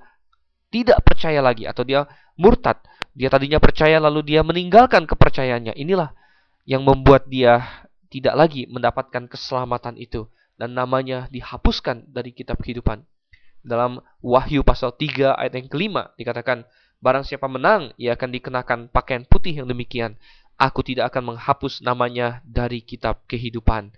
tidak percaya lagi atau dia murtad, dia tadinya percaya lalu dia meninggalkan kepercayaannya. Inilah yang membuat dia tidak lagi mendapatkan keselamatan itu dan namanya dihapuskan dari kitab kehidupan. Dalam Wahyu pasal 3 ayat yang kelima dikatakan Barang siapa menang, ia akan dikenakan pakaian putih yang demikian. Aku tidak akan menghapus namanya dari kitab kehidupan.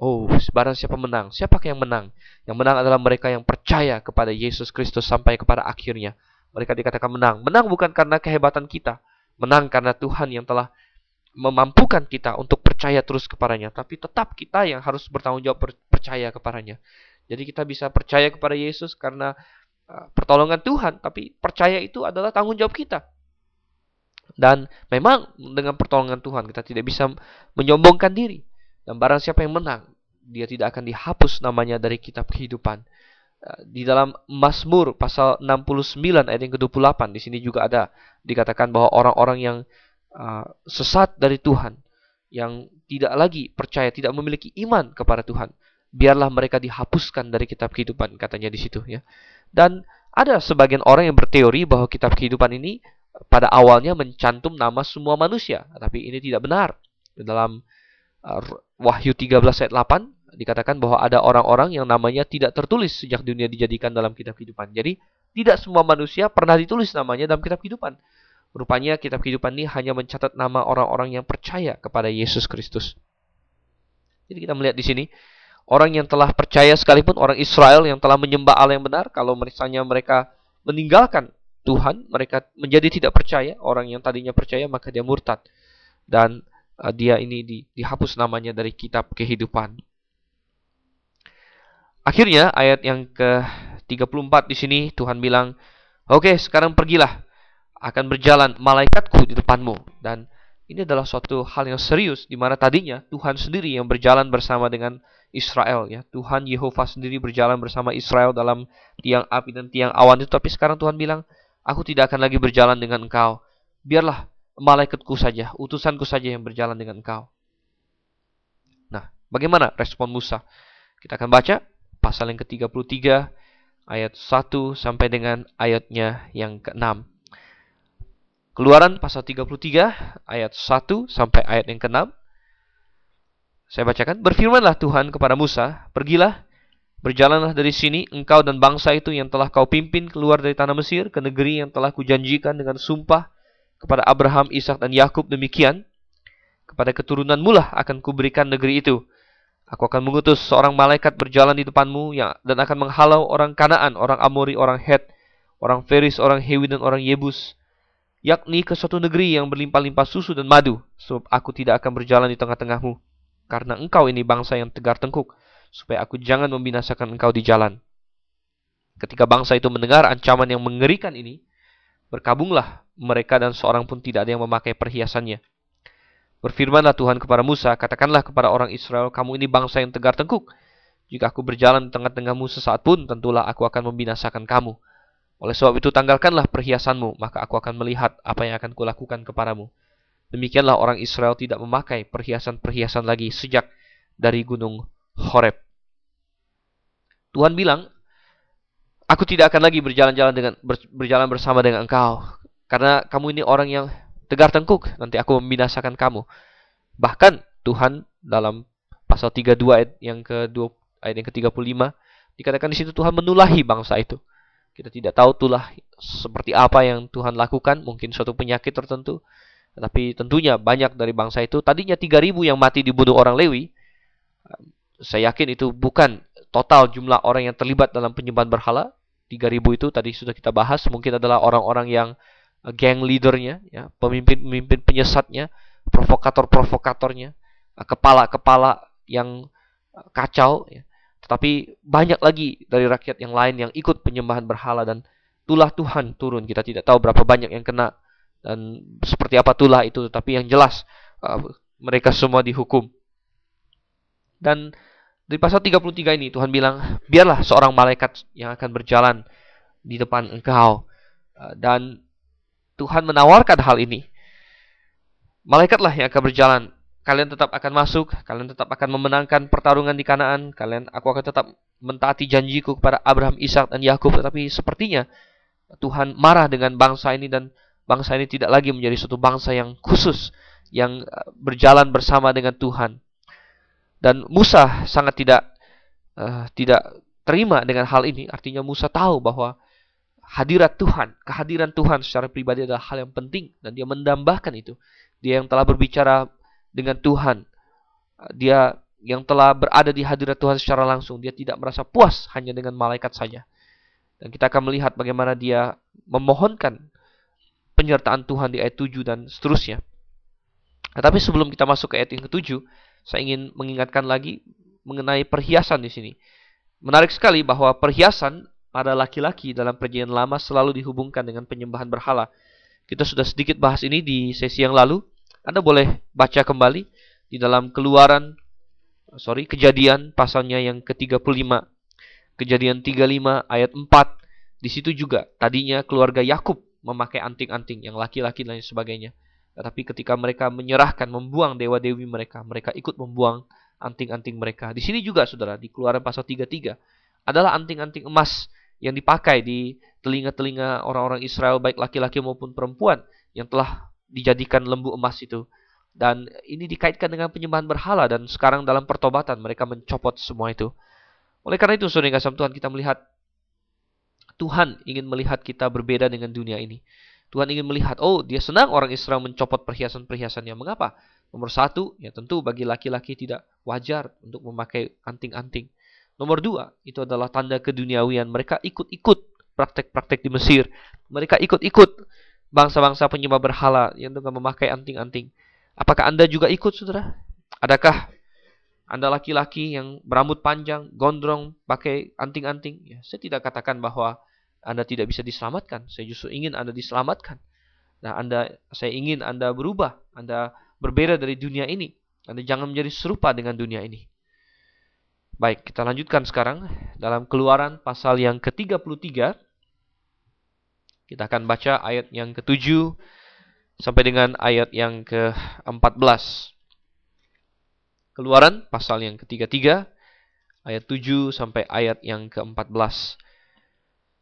Oh, barang siapa menang? Siapa yang menang? Yang menang adalah mereka yang percaya kepada Yesus Kristus sampai kepada akhirnya. Mereka dikatakan menang. Menang bukan karena kehebatan kita. Menang karena Tuhan yang telah memampukan kita untuk percaya terus kepadanya, tapi tetap kita yang harus bertanggung jawab percaya kepadanya. Jadi kita bisa percaya kepada Yesus karena uh, pertolongan Tuhan, tapi percaya itu adalah tanggung jawab kita. Dan memang dengan pertolongan Tuhan kita tidak bisa menyombongkan diri. Dan barang siapa yang menang, dia tidak akan dihapus namanya dari kitab kehidupan. Uh, di dalam Mazmur pasal 69 ayat yang ke-28 di sini juga ada dikatakan bahwa orang-orang yang uh, sesat dari Tuhan, yang tidak lagi percaya, tidak memiliki iman kepada Tuhan, biarlah mereka dihapuskan dari kitab kehidupan, katanya di situ ya. Dan ada sebagian orang yang berteori bahwa kitab kehidupan ini pada awalnya mencantum nama semua manusia, tapi ini tidak benar. Dalam uh, Wahyu 13 ayat 8 dikatakan bahwa ada orang-orang yang namanya tidak tertulis sejak dunia dijadikan dalam kitab kehidupan. Jadi tidak semua manusia pernah ditulis namanya dalam kitab kehidupan. Rupanya kitab kehidupan ini hanya mencatat nama orang-orang yang percaya kepada Yesus Kristus. Jadi kita melihat di sini orang yang telah percaya sekalipun orang Israel yang telah menyembah Allah yang benar kalau misalnya mereka meninggalkan Tuhan, mereka menjadi tidak percaya, orang yang tadinya percaya maka dia murtad dan uh, dia ini di, dihapus namanya dari kitab kehidupan. Akhirnya ayat yang ke-34 di sini Tuhan bilang, "Oke, okay, sekarang pergilah akan berjalan malaikatku di depanmu dan ini adalah suatu hal yang serius di mana tadinya Tuhan sendiri yang berjalan bersama dengan Israel ya. Tuhan Yehova sendiri berjalan bersama Israel dalam tiang api dan tiang awan itu tapi sekarang Tuhan bilang, "Aku tidak akan lagi berjalan dengan engkau. Biarlah malaikatku saja, utusanku saja yang berjalan dengan engkau." Nah, bagaimana respon Musa? Kita akan baca pasal yang ke-33 ayat 1 sampai dengan ayatnya yang ke-6. Keluaran pasal 33 ayat 1 sampai ayat yang ke-6. Saya bacakan, berfirmanlah Tuhan kepada Musa, pergilah, berjalanlah dari sini engkau dan bangsa itu yang telah kau pimpin keluar dari tanah Mesir ke negeri yang telah kujanjikan dengan sumpah kepada Abraham, Ishak dan Yakub demikian. Kepada keturunan mulah akan kuberikan negeri itu. Aku akan mengutus seorang malaikat berjalan di depanmu yang, dan akan menghalau orang Kanaan, orang Amori, orang Het, orang Feris, orang Hewi dan orang Yebus yakni ke suatu negeri yang berlimpah-limpah susu dan madu, sebab aku tidak akan berjalan di tengah-tengahmu, karena engkau ini bangsa yang tegar tengkuk, supaya aku jangan membinasakan engkau di jalan. Ketika bangsa itu mendengar ancaman yang mengerikan ini, berkabunglah mereka dan seorang pun tidak ada yang memakai perhiasannya. Berfirmanlah Tuhan kepada Musa, katakanlah kepada orang Israel, kamu ini bangsa yang tegar tengkuk. Jika aku berjalan di tengah-tengahmu sesaat pun, tentulah aku akan membinasakan kamu. Oleh sebab itu tanggalkanlah perhiasanmu, maka aku akan melihat apa yang akan kulakukan kepadamu. Demikianlah orang Israel tidak memakai perhiasan-perhiasan lagi sejak dari gunung Horeb. Tuhan bilang, aku tidak akan lagi berjalan-jalan dengan berjalan bersama dengan engkau, karena kamu ini orang yang tegar tengkuk, nanti aku membinasakan kamu. Bahkan Tuhan dalam pasal 32 ayat yang ke-2 ayat yang ke-35 dikatakan di situ Tuhan menulahi bangsa itu. Kita tidak tahu itulah seperti apa yang Tuhan lakukan, mungkin suatu penyakit tertentu. Tapi tentunya banyak dari bangsa itu, tadinya 3000 yang mati dibunuh orang Lewi. Saya yakin itu bukan total jumlah orang yang terlibat dalam penyembahan berhala. 3000 itu tadi sudah kita bahas, mungkin adalah orang-orang yang uh, gang leadernya, ya, pemimpin-pemimpin penyesatnya, provokator-provokatornya, uh, kepala-kepala yang uh, kacau. Ya. Tetapi banyak lagi dari rakyat yang lain yang ikut penyembahan berhala dan tulah Tuhan turun. Kita tidak tahu berapa banyak yang kena dan seperti apa tulah itu. Tetapi yang jelas mereka semua dihukum. Dan di pasal 33 ini Tuhan bilang, biarlah seorang malaikat yang akan berjalan di depan engkau. Uh, dan Tuhan menawarkan hal ini. Malaikatlah yang akan berjalan kalian tetap akan masuk, kalian tetap akan memenangkan pertarungan di Kanaan, kalian aku akan tetap mentaati janjiku kepada Abraham, Ishak dan Yakub, tetapi sepertinya Tuhan marah dengan bangsa ini dan bangsa ini tidak lagi menjadi suatu bangsa yang khusus yang eh, berjalan bersama dengan Tuhan. Dan Musa sangat tidak uh, tidak terima dengan hal ini, artinya Musa tahu bahwa hadirat Tuhan, kehadiran Tuhan secara pribadi adalah hal yang penting dan dia mendambahkan itu. Dia yang telah berbicara dengan Tuhan. Dia yang telah berada di hadirat Tuhan secara langsung, dia tidak merasa puas hanya dengan malaikat saja. Dan kita akan melihat bagaimana dia memohonkan penyertaan Tuhan di ayat 7 dan seterusnya. Tetapi sebelum kita masuk ke ayat yang ke-7, saya ingin mengingatkan lagi mengenai perhiasan di sini. Menarik sekali bahwa perhiasan pada laki-laki dalam perjanjian lama selalu dihubungkan dengan penyembahan berhala. Kita sudah sedikit bahas ini di sesi yang lalu. Anda boleh baca kembali di dalam keluaran sorry, kejadian pasalnya yang ke-35. Kejadian 35 ayat 4. Di situ juga tadinya keluarga Yakub memakai anting-anting yang laki-laki dan sebagainya. Tetapi ketika mereka menyerahkan, membuang dewa-dewi mereka, mereka ikut membuang anting-anting mereka. Di sini juga saudara, di keluaran pasal 33, adalah anting-anting emas yang dipakai di telinga-telinga orang-orang Israel, baik laki-laki maupun perempuan, yang telah dijadikan lembu emas itu. Dan ini dikaitkan dengan penyembahan berhala dan sekarang dalam pertobatan mereka mencopot semua itu. Oleh karena itu, saudara kasih Tuhan, kita melihat Tuhan ingin melihat kita berbeda dengan dunia ini. Tuhan ingin melihat, oh dia senang orang Israel mencopot perhiasan-perhiasannya. Mengapa? Nomor satu, ya tentu bagi laki-laki tidak wajar untuk memakai anting-anting. Nomor dua, itu adalah tanda keduniawian. Mereka ikut-ikut praktek-praktek di Mesir. Mereka ikut-ikut bangsa-bangsa penyembah berhala yang dengan memakai anting-anting. Apakah Anda juga ikut, saudara? Adakah Anda laki-laki yang berambut panjang, gondrong, pakai anting-anting? Ya, saya tidak katakan bahwa Anda tidak bisa diselamatkan. Saya justru ingin Anda diselamatkan. Nah, Anda, saya ingin Anda berubah. Anda berbeda dari dunia ini. Anda jangan menjadi serupa dengan dunia ini. Baik, kita lanjutkan sekarang dalam keluaran pasal yang ke-33. Kita akan baca ayat yang ke-7 sampai dengan ayat yang ke-14. Keluaran pasal yang ketiga-tiga, ayat 7 sampai ayat yang ke-14.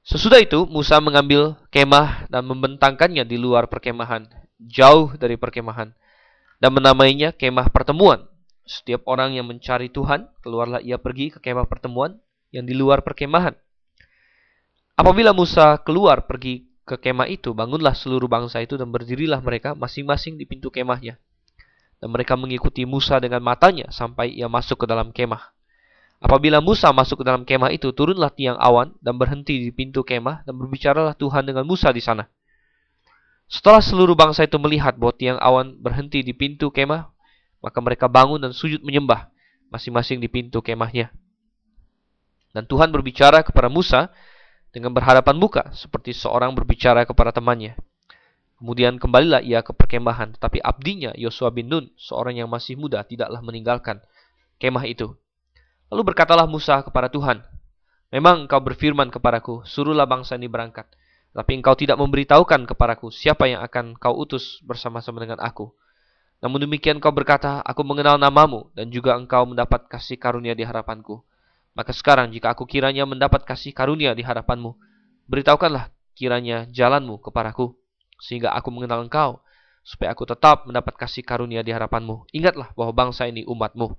Sesudah itu Musa mengambil kemah dan membentangkannya di luar perkemahan, jauh dari perkemahan, dan menamainya kemah pertemuan. Setiap orang yang mencari Tuhan, keluarlah ia pergi ke kemah pertemuan yang di luar perkemahan. Apabila Musa keluar pergi ke kemah itu, bangunlah seluruh bangsa itu dan berdirilah mereka masing-masing di pintu kemahnya. Dan mereka mengikuti Musa dengan matanya sampai ia masuk ke dalam kemah. Apabila Musa masuk ke dalam kemah itu, turunlah tiang awan dan berhenti di pintu kemah dan berbicaralah Tuhan dengan Musa di sana. Setelah seluruh bangsa itu melihat bahwa tiang awan berhenti di pintu kemah, maka mereka bangun dan sujud menyembah masing-masing di pintu kemahnya. Dan Tuhan berbicara kepada Musa dengan berhadapan muka seperti seorang berbicara kepada temannya. Kemudian kembalilah ia ke perkemahan, tetapi abdinya Yosua bin Nun, seorang yang masih muda, tidaklah meninggalkan kemah itu. Lalu berkatalah Musa kepada Tuhan, Memang engkau berfirman kepadaku, suruhlah bangsa ini berangkat. Tapi engkau tidak memberitahukan kepadaku siapa yang akan kau utus bersama-sama dengan aku. Namun demikian kau berkata, aku mengenal namamu dan juga engkau mendapat kasih karunia di harapanku. Maka sekarang jika aku kiranya mendapat kasih karunia di hadapanmu, beritahukanlah kiranya jalanmu kepadaku, sehingga aku mengenal engkau, supaya aku tetap mendapat kasih karunia di hadapanmu. Ingatlah bahwa bangsa ini umatmu.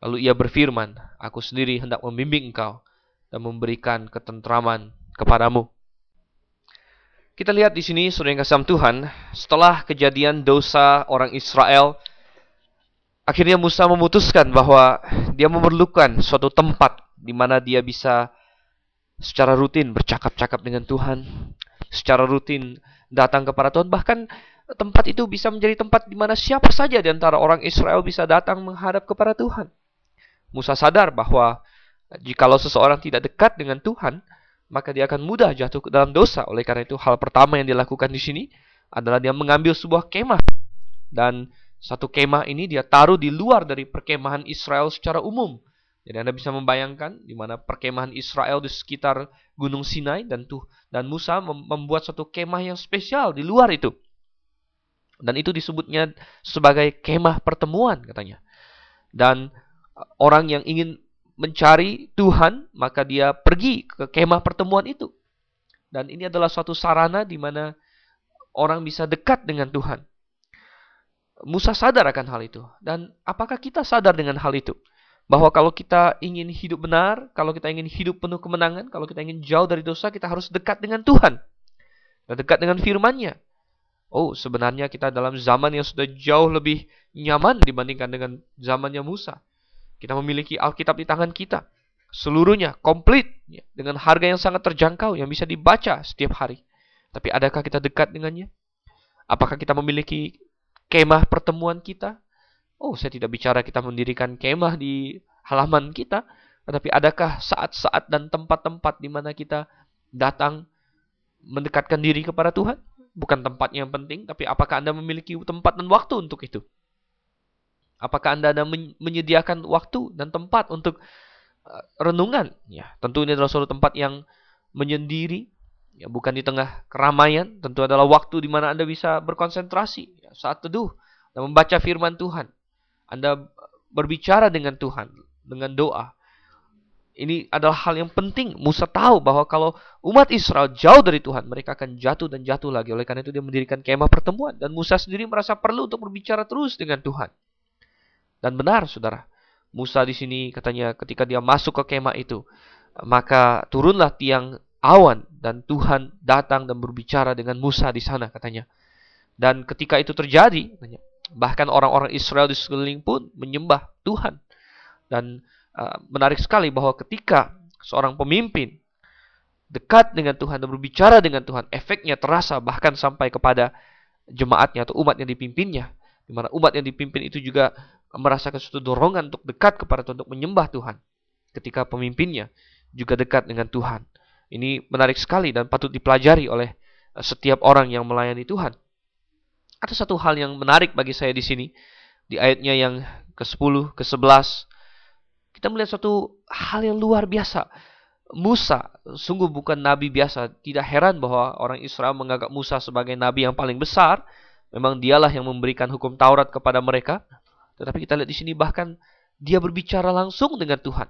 Lalu ia berfirman, aku sendiri hendak membimbing engkau dan memberikan ketentraman kepadamu. Kita lihat di sini, saudara yang kasih Tuhan, setelah kejadian dosa orang Israel Akhirnya Musa memutuskan bahwa dia memerlukan suatu tempat di mana dia bisa secara rutin bercakap-cakap dengan Tuhan, secara rutin datang kepada Tuhan. Bahkan tempat itu bisa menjadi tempat di mana siapa saja di antara orang Israel bisa datang menghadap kepada Tuhan. Musa sadar bahwa jikalau seseorang tidak dekat dengan Tuhan, maka dia akan mudah jatuh ke dalam dosa. Oleh karena itu, hal pertama yang dilakukan di sini adalah dia mengambil sebuah kemah dan satu kemah ini dia taruh di luar dari perkemahan Israel secara umum. Jadi Anda bisa membayangkan di mana perkemahan Israel di sekitar Gunung Sinai dan tuh dan Musa membuat satu kemah yang spesial di luar itu. Dan itu disebutnya sebagai kemah pertemuan katanya. Dan orang yang ingin mencari Tuhan, maka dia pergi ke kemah pertemuan itu. Dan ini adalah suatu sarana di mana orang bisa dekat dengan Tuhan. Musa sadar akan hal itu. Dan apakah kita sadar dengan hal itu? bahwa kalau kita ingin hidup benar, kalau kita ingin hidup penuh kemenangan, kalau kita ingin jauh dari dosa, kita harus dekat dengan Tuhan. Dan dekat dengan firman-Nya. Oh, sebenarnya kita dalam zaman yang sudah jauh lebih nyaman dibandingkan dengan zamannya Musa. Kita memiliki Alkitab di tangan kita. Seluruhnya, komplit. Ya, dengan harga yang sangat terjangkau, yang bisa dibaca setiap hari. Tapi adakah kita dekat dengannya? Apakah kita memiliki kemah pertemuan kita? Oh, saya tidak bicara kita mendirikan kemah di halaman kita, tetapi adakah saat-saat dan tempat-tempat di mana kita datang mendekatkan diri kepada Tuhan? Bukan tempatnya yang penting, tapi apakah Anda memiliki tempat dan waktu untuk itu? Apakah Anda ada menyediakan waktu dan tempat untuk uh, renungan? Ya, tentu ini adalah suatu tempat yang menyendiri, ya, bukan di tengah keramaian. Tentu adalah waktu di mana Anda bisa berkonsentrasi ya, saat teduh dan membaca firman Tuhan. Anda berbicara dengan Tuhan dengan doa. Ini adalah hal yang penting. Musa tahu bahwa kalau umat Israel jauh dari Tuhan, mereka akan jatuh dan jatuh lagi. Oleh karena itu dia mendirikan kemah pertemuan. Dan Musa sendiri merasa perlu untuk berbicara terus dengan Tuhan. Dan benar, saudara. Musa di sini katanya ketika dia masuk ke kemah itu, maka turunlah tiang awan dan Tuhan datang dan berbicara dengan Musa di sana katanya. Dan ketika itu terjadi, Bahkan orang-orang Israel di sekeliling pun menyembah Tuhan. Dan uh, menarik sekali bahwa ketika seorang pemimpin dekat dengan Tuhan dan berbicara dengan Tuhan, efeknya terasa bahkan sampai kepada jemaatnya atau umat yang dipimpinnya. Di mana umat yang dipimpin itu juga merasakan suatu dorongan untuk dekat kepada Tuhan, untuk menyembah Tuhan. Ketika pemimpinnya juga dekat dengan Tuhan. Ini menarik sekali dan patut dipelajari oleh setiap orang yang melayani Tuhan. Ada satu hal yang menarik bagi saya di sini di ayatnya yang ke-10, ke-11. Kita melihat suatu hal yang luar biasa. Musa sungguh bukan nabi biasa. Tidak heran bahwa orang Israel menganggap Musa sebagai nabi yang paling besar. Memang dialah yang memberikan hukum Taurat kepada mereka. Tetapi kita lihat di sini bahkan dia berbicara langsung dengan Tuhan.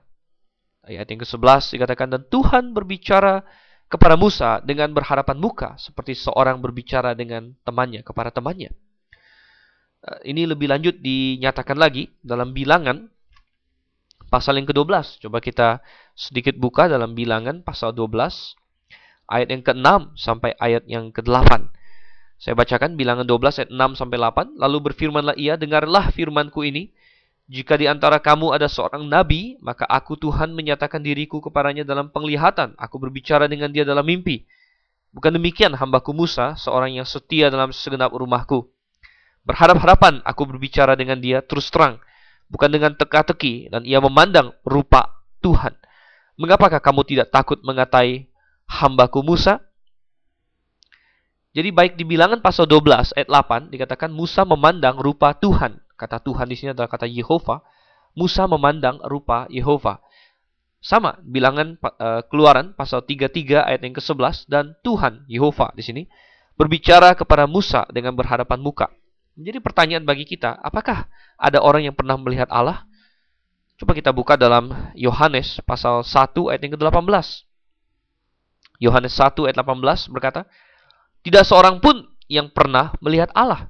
Ayat yang ke-11 dikatakan dan Tuhan berbicara kepada Musa dengan berhadapan muka seperti seorang berbicara dengan temannya kepada temannya. Eh, ini lebih lanjut dinyatakan lagi dalam bilangan pasal yang ke-12. Coba kita sedikit buka dalam bilangan pasal 12 ayat yang ke-6 sampai ayat yang ke-8. Saya bacakan bilangan 12 ayat 6 sampai 8. Lalu berfirmanlah ia, dengarlah firmanku ini. Jika di antara kamu ada seorang nabi, maka aku Tuhan menyatakan diriku kepadanya dalam penglihatan. Aku berbicara dengan dia dalam mimpi. Bukan demikian hambaku Musa, seorang yang setia dalam segenap rumahku. Berharap-harapan aku berbicara dengan dia terus terang, bukan dengan teka-teki, dan ia memandang rupa Tuhan. Mengapakah kamu tidak takut mengatai hambaku Musa? Jadi baik di bilangan pasal 12 ayat 8 dikatakan Musa memandang rupa Tuhan. Kata Tuhan di sini adalah kata Yehova. Musa memandang rupa Yehova. Sama bilangan uh, Keluaran pasal 33 ayat yang ke-11 dan Tuhan Yehova di sini berbicara kepada Musa dengan berhadapan muka. Jadi pertanyaan bagi kita, apakah ada orang yang pernah melihat Allah? Coba kita buka dalam Yohanes pasal 1 ayat yang ke-18. Yohanes 1 ayat 18 berkata, Tidak seorang pun yang pernah melihat Allah.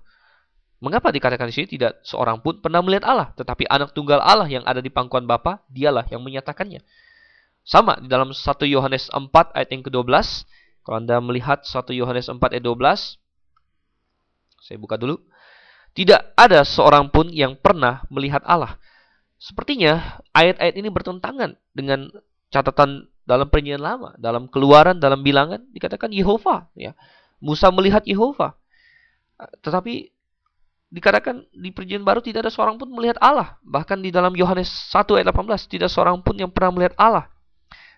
Mengapa dikatakan di sini tidak seorang pun pernah melihat Allah, tetapi anak tunggal Allah yang ada di pangkuan Bapa, dialah yang menyatakannya. Sama di dalam 1 Yohanes 4 ayat yang ke-12. Kalau Anda melihat 1 Yohanes 4 ayat 12, saya buka dulu. Tidak ada seorang pun yang pernah melihat Allah. Sepertinya ayat-ayat ini bertentangan dengan catatan dalam perjanjian lama, dalam keluaran, dalam bilangan dikatakan Yehova, ya. Musa melihat Yehova. Tetapi dikatakan di perjanjian baru tidak ada seorang pun melihat Allah. Bahkan di dalam Yohanes 1 ayat 18 tidak seorang pun yang pernah melihat Allah.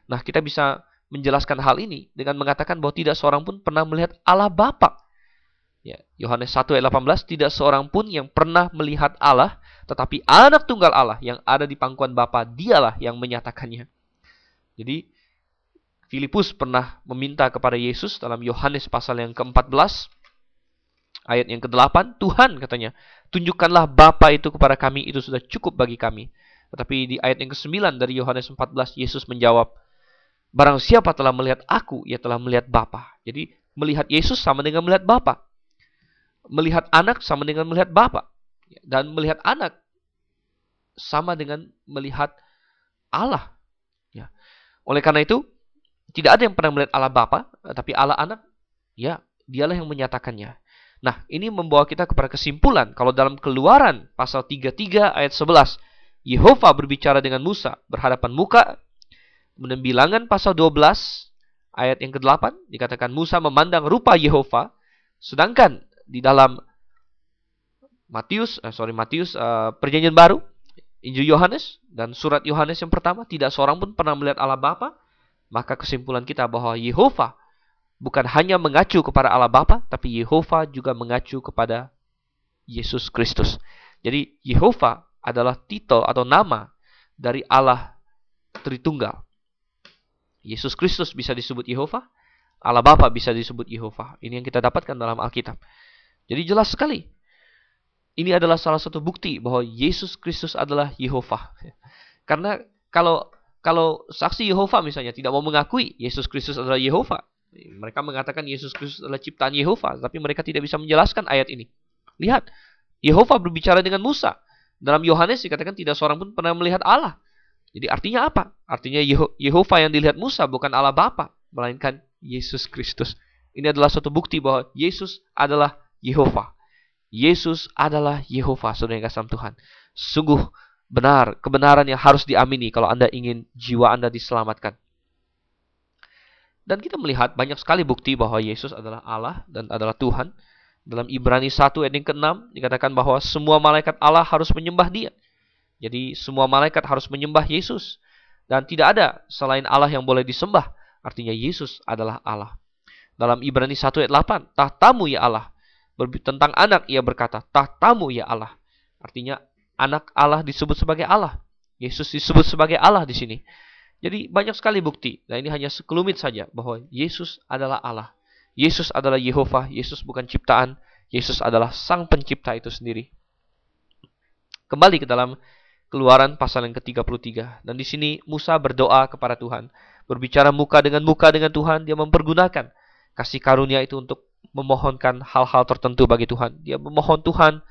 Nah, kita bisa menjelaskan hal ini dengan mengatakan bahwa tidak seorang pun pernah melihat Allah Bapa. Ya, Yohanes 1 ayat 18 tidak seorang pun yang pernah melihat Allah, tetapi anak tunggal Allah yang ada di pangkuan Bapa, dialah yang menyatakannya. Jadi Filipus pernah meminta kepada Yesus dalam Yohanes pasal yang ke-14 Ayat yang ke-8, Tuhan katanya, tunjukkanlah Bapa itu kepada kami, itu sudah cukup bagi kami. Tetapi di ayat yang ke-9 dari Yohanes 14, Yesus menjawab, Barang siapa telah melihat aku, ia telah melihat Bapa. Jadi melihat Yesus sama dengan melihat Bapa. Melihat anak sama dengan melihat Bapa. Dan melihat anak sama dengan melihat Allah. Ya. Oleh karena itu, tidak ada yang pernah melihat Allah Bapa, tapi Allah Anak, ya, dialah yang menyatakannya. Nah, ini membawa kita kepada kesimpulan kalau dalam Keluaran pasal 33 ayat 11, Yehova berbicara dengan Musa berhadapan muka. Kemudian bilangan pasal 12 ayat yang ke-8 dikatakan Musa memandang rupa Yehova, sedangkan di dalam Matius, eh, sorry Matius, uh, perjanjian baru, Injil Yohanes dan surat Yohanes yang pertama tidak seorang pun pernah melihat Allah Bapa, maka kesimpulan kita bahwa Yehova bukan hanya mengacu kepada Allah Bapa, tapi Yehova juga mengacu kepada Yesus Kristus. Jadi Yehova adalah titel atau nama dari Allah Tritunggal. Yesus Kristus bisa disebut Yehova, Allah Bapa bisa disebut Yehova. Ini yang kita dapatkan dalam Alkitab. Jadi jelas sekali. Ini adalah salah satu bukti bahwa Yesus Kristus adalah Yehova. Karena kalau kalau saksi Yehova misalnya tidak mau mengakui Yesus Kristus adalah Yehova, mereka mengatakan Yesus Kristus adalah ciptaan Yehova, tapi mereka tidak bisa menjelaskan ayat ini. Lihat, Yehova berbicara dengan Musa. Dalam Yohanes dikatakan tidak seorang pun pernah melihat Allah. Jadi artinya apa? Artinya Yehova yang dilihat Musa bukan Allah Bapa, melainkan Yesus Kristus. Ini adalah suatu bukti bahwa Yesus adalah Yehova. Yesus adalah Yehova, saudara yang kasih Tuhan. Sungguh benar, kebenaran yang harus diamini kalau Anda ingin jiwa Anda diselamatkan. Dan kita melihat banyak sekali bukti bahwa Yesus adalah Allah dan adalah Tuhan. Dalam Ibrani 1 ayat yang ke-6 dikatakan bahwa semua malaikat Allah harus menyembah dia. Jadi semua malaikat harus menyembah Yesus. Dan tidak ada selain Allah yang boleh disembah. Artinya Yesus adalah Allah. Dalam Ibrani 1 ayat 8, tahtamu ya Allah. Tentang anak ia berkata, tahtamu ya Allah. Artinya anak Allah disebut sebagai Allah. Yesus disebut sebagai Allah di sini. Jadi banyak sekali bukti. Nah ini hanya sekelumit saja bahwa Yesus adalah Allah. Yesus adalah Yehova. Yesus bukan ciptaan. Yesus adalah sang pencipta itu sendiri. Kembali ke dalam keluaran pasal yang ke-33. Dan di sini Musa berdoa kepada Tuhan. Berbicara muka dengan muka dengan Tuhan. Dia mempergunakan kasih karunia itu untuk memohonkan hal-hal tertentu bagi Tuhan. Dia memohon Tuhan,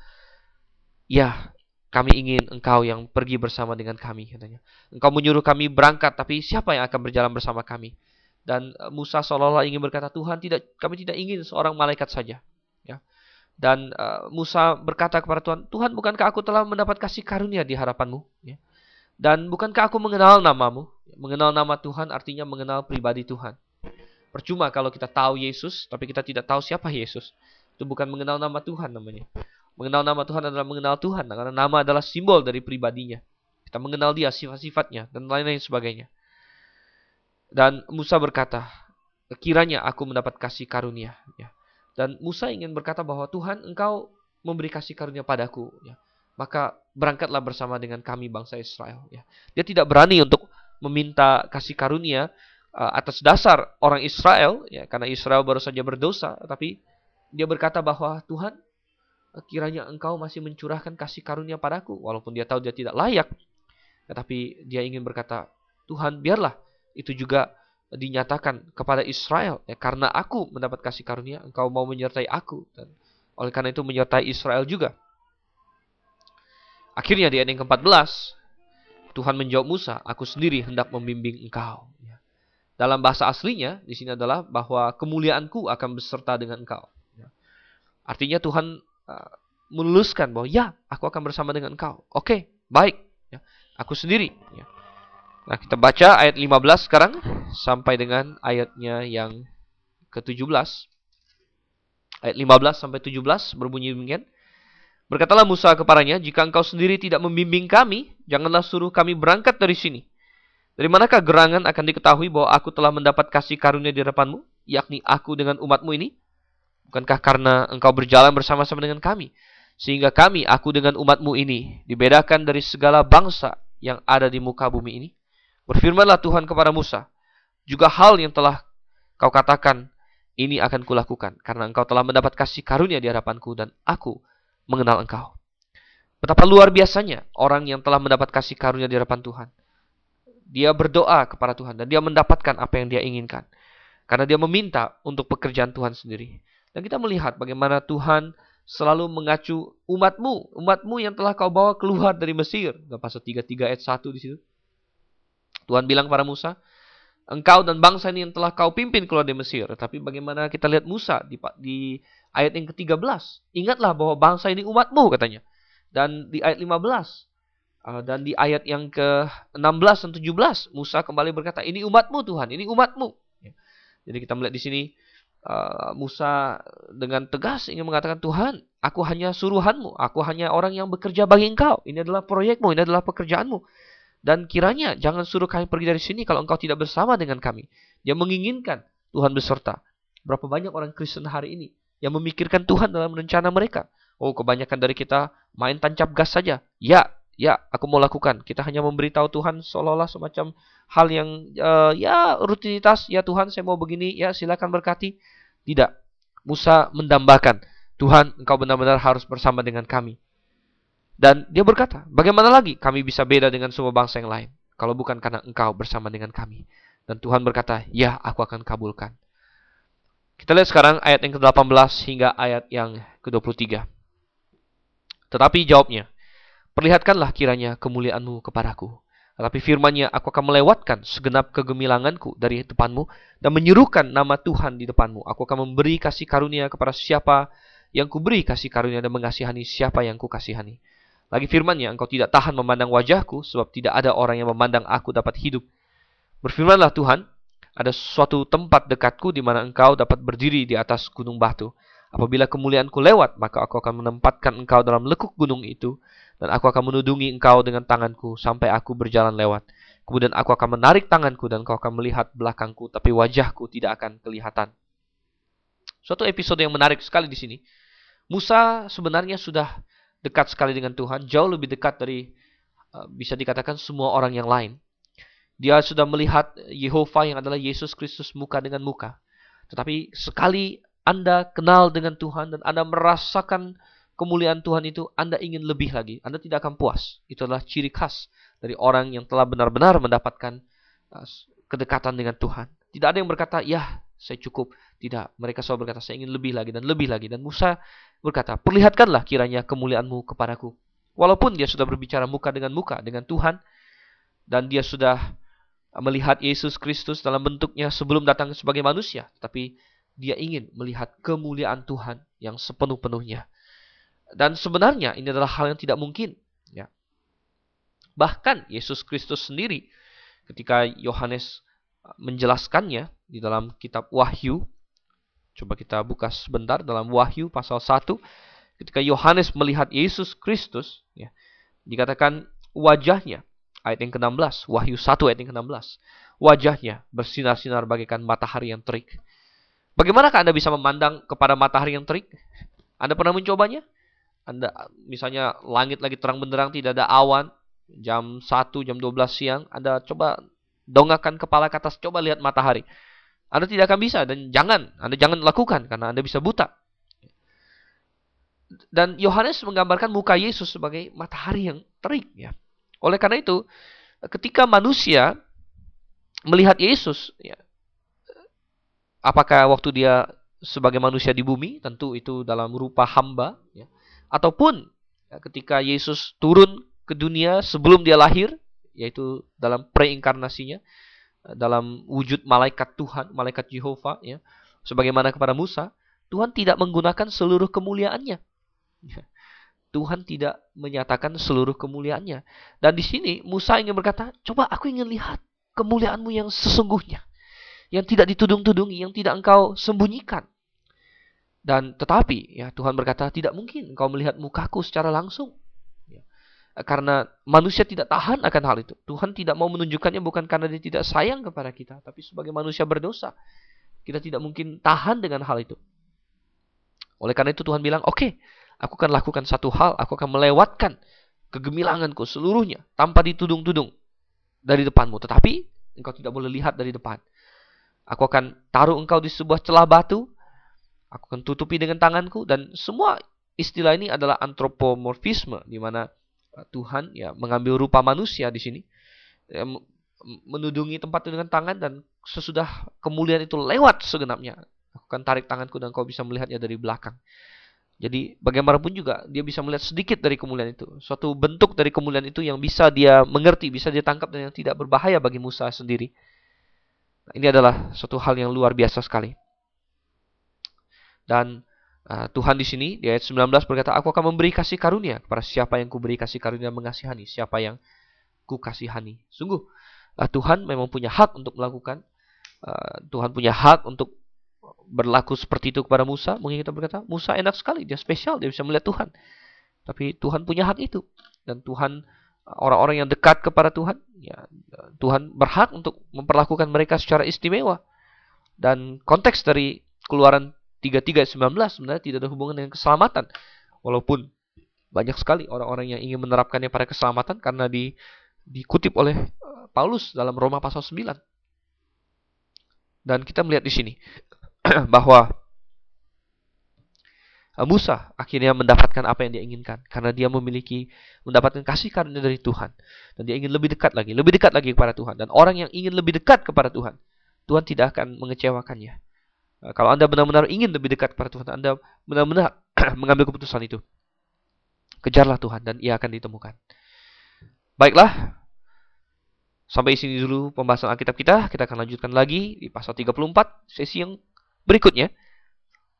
ya kami ingin engkau yang pergi bersama dengan kami katanya. Engkau menyuruh kami berangkat tapi siapa yang akan berjalan bersama kami? Dan eh, Musa seolah-olah ingin berkata, Tuhan tidak kami tidak ingin seorang malaikat saja. Ya. Dan uh, Musa berkata kepada Tuhan, Tuhan bukankah aku telah mendapat kasih karunia di harapanmu? Ya. Dan bukankah aku mengenal namamu? Mengenal nama Tuhan artinya mengenal pribadi Tuhan. Percuma kalau kita tahu Yesus, tapi kita tidak tahu siapa Yesus. Itu bukan mengenal nama Tuhan namanya. Mengenal nama Tuhan adalah mengenal Tuhan, karena nama adalah simbol dari pribadinya. Kita mengenal dia, sifat-sifatnya, dan lain-lain sebagainya. Dan Musa berkata, kiranya aku mendapat kasih karunia. Ya. Dan Musa ingin berkata bahwa Tuhan engkau memberi kasih karunia padaku. Ya. Maka berangkatlah bersama dengan kami bangsa Israel. Ya. Dia tidak berani untuk meminta kasih karunia uh, atas dasar orang Israel, ya, karena Israel baru saja berdosa. Tapi dia berkata bahwa Tuhan kiranya engkau masih mencurahkan kasih karunia padaku walaupun dia tahu dia tidak layak. Tetapi dia ingin berkata Tuhan biarlah itu juga dinyatakan kepada Israel. Ya karena aku mendapat kasih karunia engkau mau menyertai aku. Dan oleh karena itu menyertai Israel juga. Akhirnya di ayat yang ke-14 Tuhan menjawab Musa aku sendiri hendak membimbing engkau. Ya. dalam bahasa aslinya di sini adalah bahwa kemuliaanku akan beserta dengan engkau. Ya. artinya Tuhan Uh, meluluskan bahwa ya aku akan bersama dengan engkau. Oke, okay, baik. Ya, aku sendiri. Ya. Nah kita baca ayat 15 sekarang sampai dengan ayatnya yang ke-17. Ayat 15 sampai 17 berbunyi demikian. Berkatalah Musa kepadanya, jika engkau sendiri tidak membimbing kami, janganlah suruh kami berangkat dari sini. Dari manakah gerangan akan diketahui bahwa aku telah mendapat kasih karunia di hadapanmu, yakni aku dengan umatmu ini? Bukankah karena engkau berjalan bersama-sama dengan kami? Sehingga kami, aku dengan umatmu ini, dibedakan dari segala bangsa yang ada di muka bumi ini. Berfirmanlah Tuhan kepada Musa, juga hal yang telah kau katakan, ini akan kulakukan, karena engkau telah mendapat kasih karunia di hadapanku, dan aku mengenal engkau. Betapa luar biasanya orang yang telah mendapat kasih karunia di hadapan Tuhan. Dia berdoa kepada Tuhan, dan dia mendapatkan apa yang dia inginkan. Karena dia meminta untuk pekerjaan Tuhan sendiri. Dan kita melihat bagaimana Tuhan selalu mengacu umatmu, umatmu yang telah kau bawa keluar dari Mesir. Pasal 33 ayat 1 di situ. Tuhan bilang pada Musa, engkau dan bangsa ini yang telah kau pimpin keluar dari Mesir. Tapi bagaimana kita lihat Musa di, di ayat yang ke-13. Ingatlah bahwa bangsa ini umatmu katanya. Dan di ayat 15. Uh, dan di ayat yang ke-16 dan 17. Musa kembali berkata, ini umatmu Tuhan, ini umatmu. Ya. Jadi kita melihat di sini uh, Musa dengan tegas ingin mengatakan, Tuhan, aku hanya suruhanmu. Aku hanya orang yang bekerja bagi engkau. Ini adalah proyekmu, ini adalah pekerjaanmu. Dan kiranya jangan suruh kami pergi dari sini kalau engkau tidak bersama dengan kami. Dia menginginkan Tuhan beserta. Berapa banyak orang Kristen hari ini yang memikirkan Tuhan dalam rencana mereka. Oh, kebanyakan dari kita main tancap gas saja. Ya, ya, aku mau lakukan. Kita hanya memberitahu Tuhan seolah-olah semacam hal yang uh, ya rutinitas. Ya Tuhan, saya mau begini. Ya, silakan berkati. Tidak. Musa mendambakan, Tuhan, engkau benar-benar harus bersama dengan kami. Dan dia berkata, bagaimana lagi kami bisa beda dengan semua bangsa yang lain? Kalau bukan karena engkau bersama dengan kami. Dan Tuhan berkata, ya aku akan kabulkan. Kita lihat sekarang ayat yang ke-18 hingga ayat yang ke-23. Tetapi jawabnya, perlihatkanlah kiranya kemuliaanmu kepadaku. Tetapi firmannya, aku akan melewatkan segenap kegemilanganku dari depanmu dan menyuruhkan nama Tuhan di depanmu. Aku akan memberi kasih karunia kepada siapa yang kuberi kasih karunia dan mengasihani siapa yang kukasihani. Lagi firmannya, engkau tidak tahan memandang wajahku, sebab tidak ada orang yang memandang aku dapat hidup. Berfirmanlah Tuhan, ada suatu tempat dekatku di mana engkau dapat berdiri di atas gunung batu. Apabila kemuliaanku lewat, maka aku akan menempatkan engkau dalam lekuk gunung itu, dan aku akan menudungi engkau dengan tanganku sampai aku berjalan lewat. Kemudian aku akan menarik tanganku dan engkau akan melihat belakangku, tapi wajahku tidak akan kelihatan. Suatu episode yang menarik sekali di sini. Musa sebenarnya sudah dekat sekali dengan Tuhan, jauh lebih dekat dari uh, bisa dikatakan semua orang yang lain. Dia sudah melihat Yehova yang adalah Yesus Kristus muka dengan muka. Tetapi sekali Anda kenal dengan Tuhan dan Anda merasakan kemuliaan Tuhan itu, Anda ingin lebih lagi. Anda tidak akan puas. Itu adalah ciri khas dari orang yang telah benar-benar mendapatkan uh, kedekatan dengan Tuhan. Tidak ada yang berkata, ya saya cukup. Tidak, mereka selalu berkata, saya ingin lebih lagi dan lebih lagi. Dan Musa berkata, perlihatkanlah kiranya kemuliaanmu kepadaku. Walaupun dia sudah berbicara muka dengan muka dengan Tuhan, dan dia sudah melihat Yesus Kristus dalam bentuknya sebelum datang sebagai manusia, tapi dia ingin melihat kemuliaan Tuhan yang sepenuh-penuhnya. Dan sebenarnya ini adalah hal yang tidak mungkin. Ya. Bahkan Yesus Kristus sendiri ketika Yohanes menjelaskannya di dalam kitab Wahyu. Coba kita buka sebentar dalam Wahyu pasal 1. Ketika Yohanes melihat Yesus Kristus, ya, dikatakan wajahnya, ayat yang ke-16, Wahyu 1 ayat yang ke-16. Wajahnya bersinar-sinar bagaikan matahari yang terik. Bagaimanakah Anda bisa memandang kepada matahari yang terik? Anda pernah mencobanya? Anda misalnya langit lagi terang benderang tidak ada awan, jam 1, jam 12 siang, Anda coba dongakkan kepala ke atas, coba lihat matahari. Anda tidak akan bisa dan jangan, Anda jangan lakukan karena Anda bisa buta. Dan Yohanes menggambarkan muka Yesus sebagai matahari yang terik ya. Oleh karena itu, ketika manusia melihat Yesus ya, apakah waktu dia sebagai manusia di bumi, tentu itu dalam rupa hamba ya, ataupun ya, ketika Yesus turun ke dunia sebelum dia lahir yaitu dalam preinkarnasinya eh, dalam wujud malaikat Tuhan, malaikat Yehova ya. Sebagaimana kepada Musa, Tuhan tidak menggunakan seluruh kemuliaannya. Ya. Tuhan tidak menyatakan seluruh kemuliaannya. Dan di sini Musa ingin berkata, "Coba aku ingin lihat kemuliaanmu yang sesungguhnya, yang tidak ditudung-tudungi, yang tidak engkau sembunyikan." Dan tetapi ya Tuhan berkata, "Tidak mungkin engkau melihat mukaku secara langsung." karena manusia tidak tahan akan hal itu. Tuhan tidak mau menunjukkannya bukan karena dia tidak sayang kepada kita, tapi sebagai manusia berdosa. Kita tidak mungkin tahan dengan hal itu. Oleh karena itu Tuhan bilang, oke, okay, aku akan lakukan satu hal, aku akan melewatkan kegemilanganku seluruhnya tanpa ditudung-tudung dari depanmu. Tetapi engkau tidak boleh lihat dari depan. Aku akan taruh engkau di sebuah celah batu, aku akan tutupi dengan tanganku, dan semua istilah ini adalah antropomorfisme, di mana Tuhan ya mengambil rupa manusia di sini ya, menudungi tempat itu dengan tangan dan sesudah kemuliaan itu lewat segenapnya aku akan tarik tanganku dan kau bisa melihatnya dari belakang Jadi bagaimanapun juga dia bisa melihat sedikit dari kemuliaan itu. Suatu bentuk dari kemuliaan itu yang bisa dia mengerti, bisa dia tangkap dan yang tidak berbahaya bagi Musa sendiri. Nah, ini adalah suatu hal yang luar biasa sekali. Dan uh, Tuhan di sini di ayat 19 berkata, Aku akan memberi kasih karunia kepada siapa yang kuberi kasih karunia mengasihani, siapa yang ku kasihani. Sungguh, uh, Tuhan memang punya hak untuk melakukan, uh, Tuhan punya hak untuk berlaku seperti itu kepada Musa. Mungkin kita berkata, Musa enak sekali, dia spesial, dia bisa melihat Tuhan. Tapi Tuhan punya hak itu. Dan Tuhan, orang-orang yang dekat kepada Tuhan, ya, Tuhan berhak untuk memperlakukan mereka secara istimewa. Dan konteks dari keluaran 33 19 sebenarnya tidak ada hubungan dengan keselamatan. Walaupun banyak sekali orang-orang yang ingin menerapkannya pada keselamatan karena di, dikutip oleh eh, Paulus dalam Roma pasal 9. Dan kita melihat di sini bahwa eh, Musa akhirnya mendapatkan apa yang dia inginkan karena dia memiliki mendapatkan kasih karunia dari Tuhan dan dia ingin lebih dekat lagi, lebih dekat lagi kepada Tuhan dan orang yang ingin lebih dekat kepada Tuhan, Tuhan tidak akan mengecewakannya. Eh, kalau Anda benar-benar ingin lebih dekat kepada Tuhan, Anda benar-benar mengambil keputusan itu. Kejarlah Tuhan dan ia akan ditemukan. Baiklah, sampai sini dulu pembahasan Alkitab kita. Kita akan lanjutkan lagi di pasal 34, sesi yang berikutnya.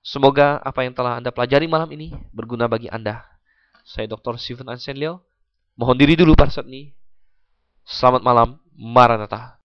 Semoga apa yang telah Anda pelajari malam ini berguna bagi Anda. Saya Dr. Stephen Ansenlio. Mohon diri dulu pada saat ini. Selamat malam, Maranatha.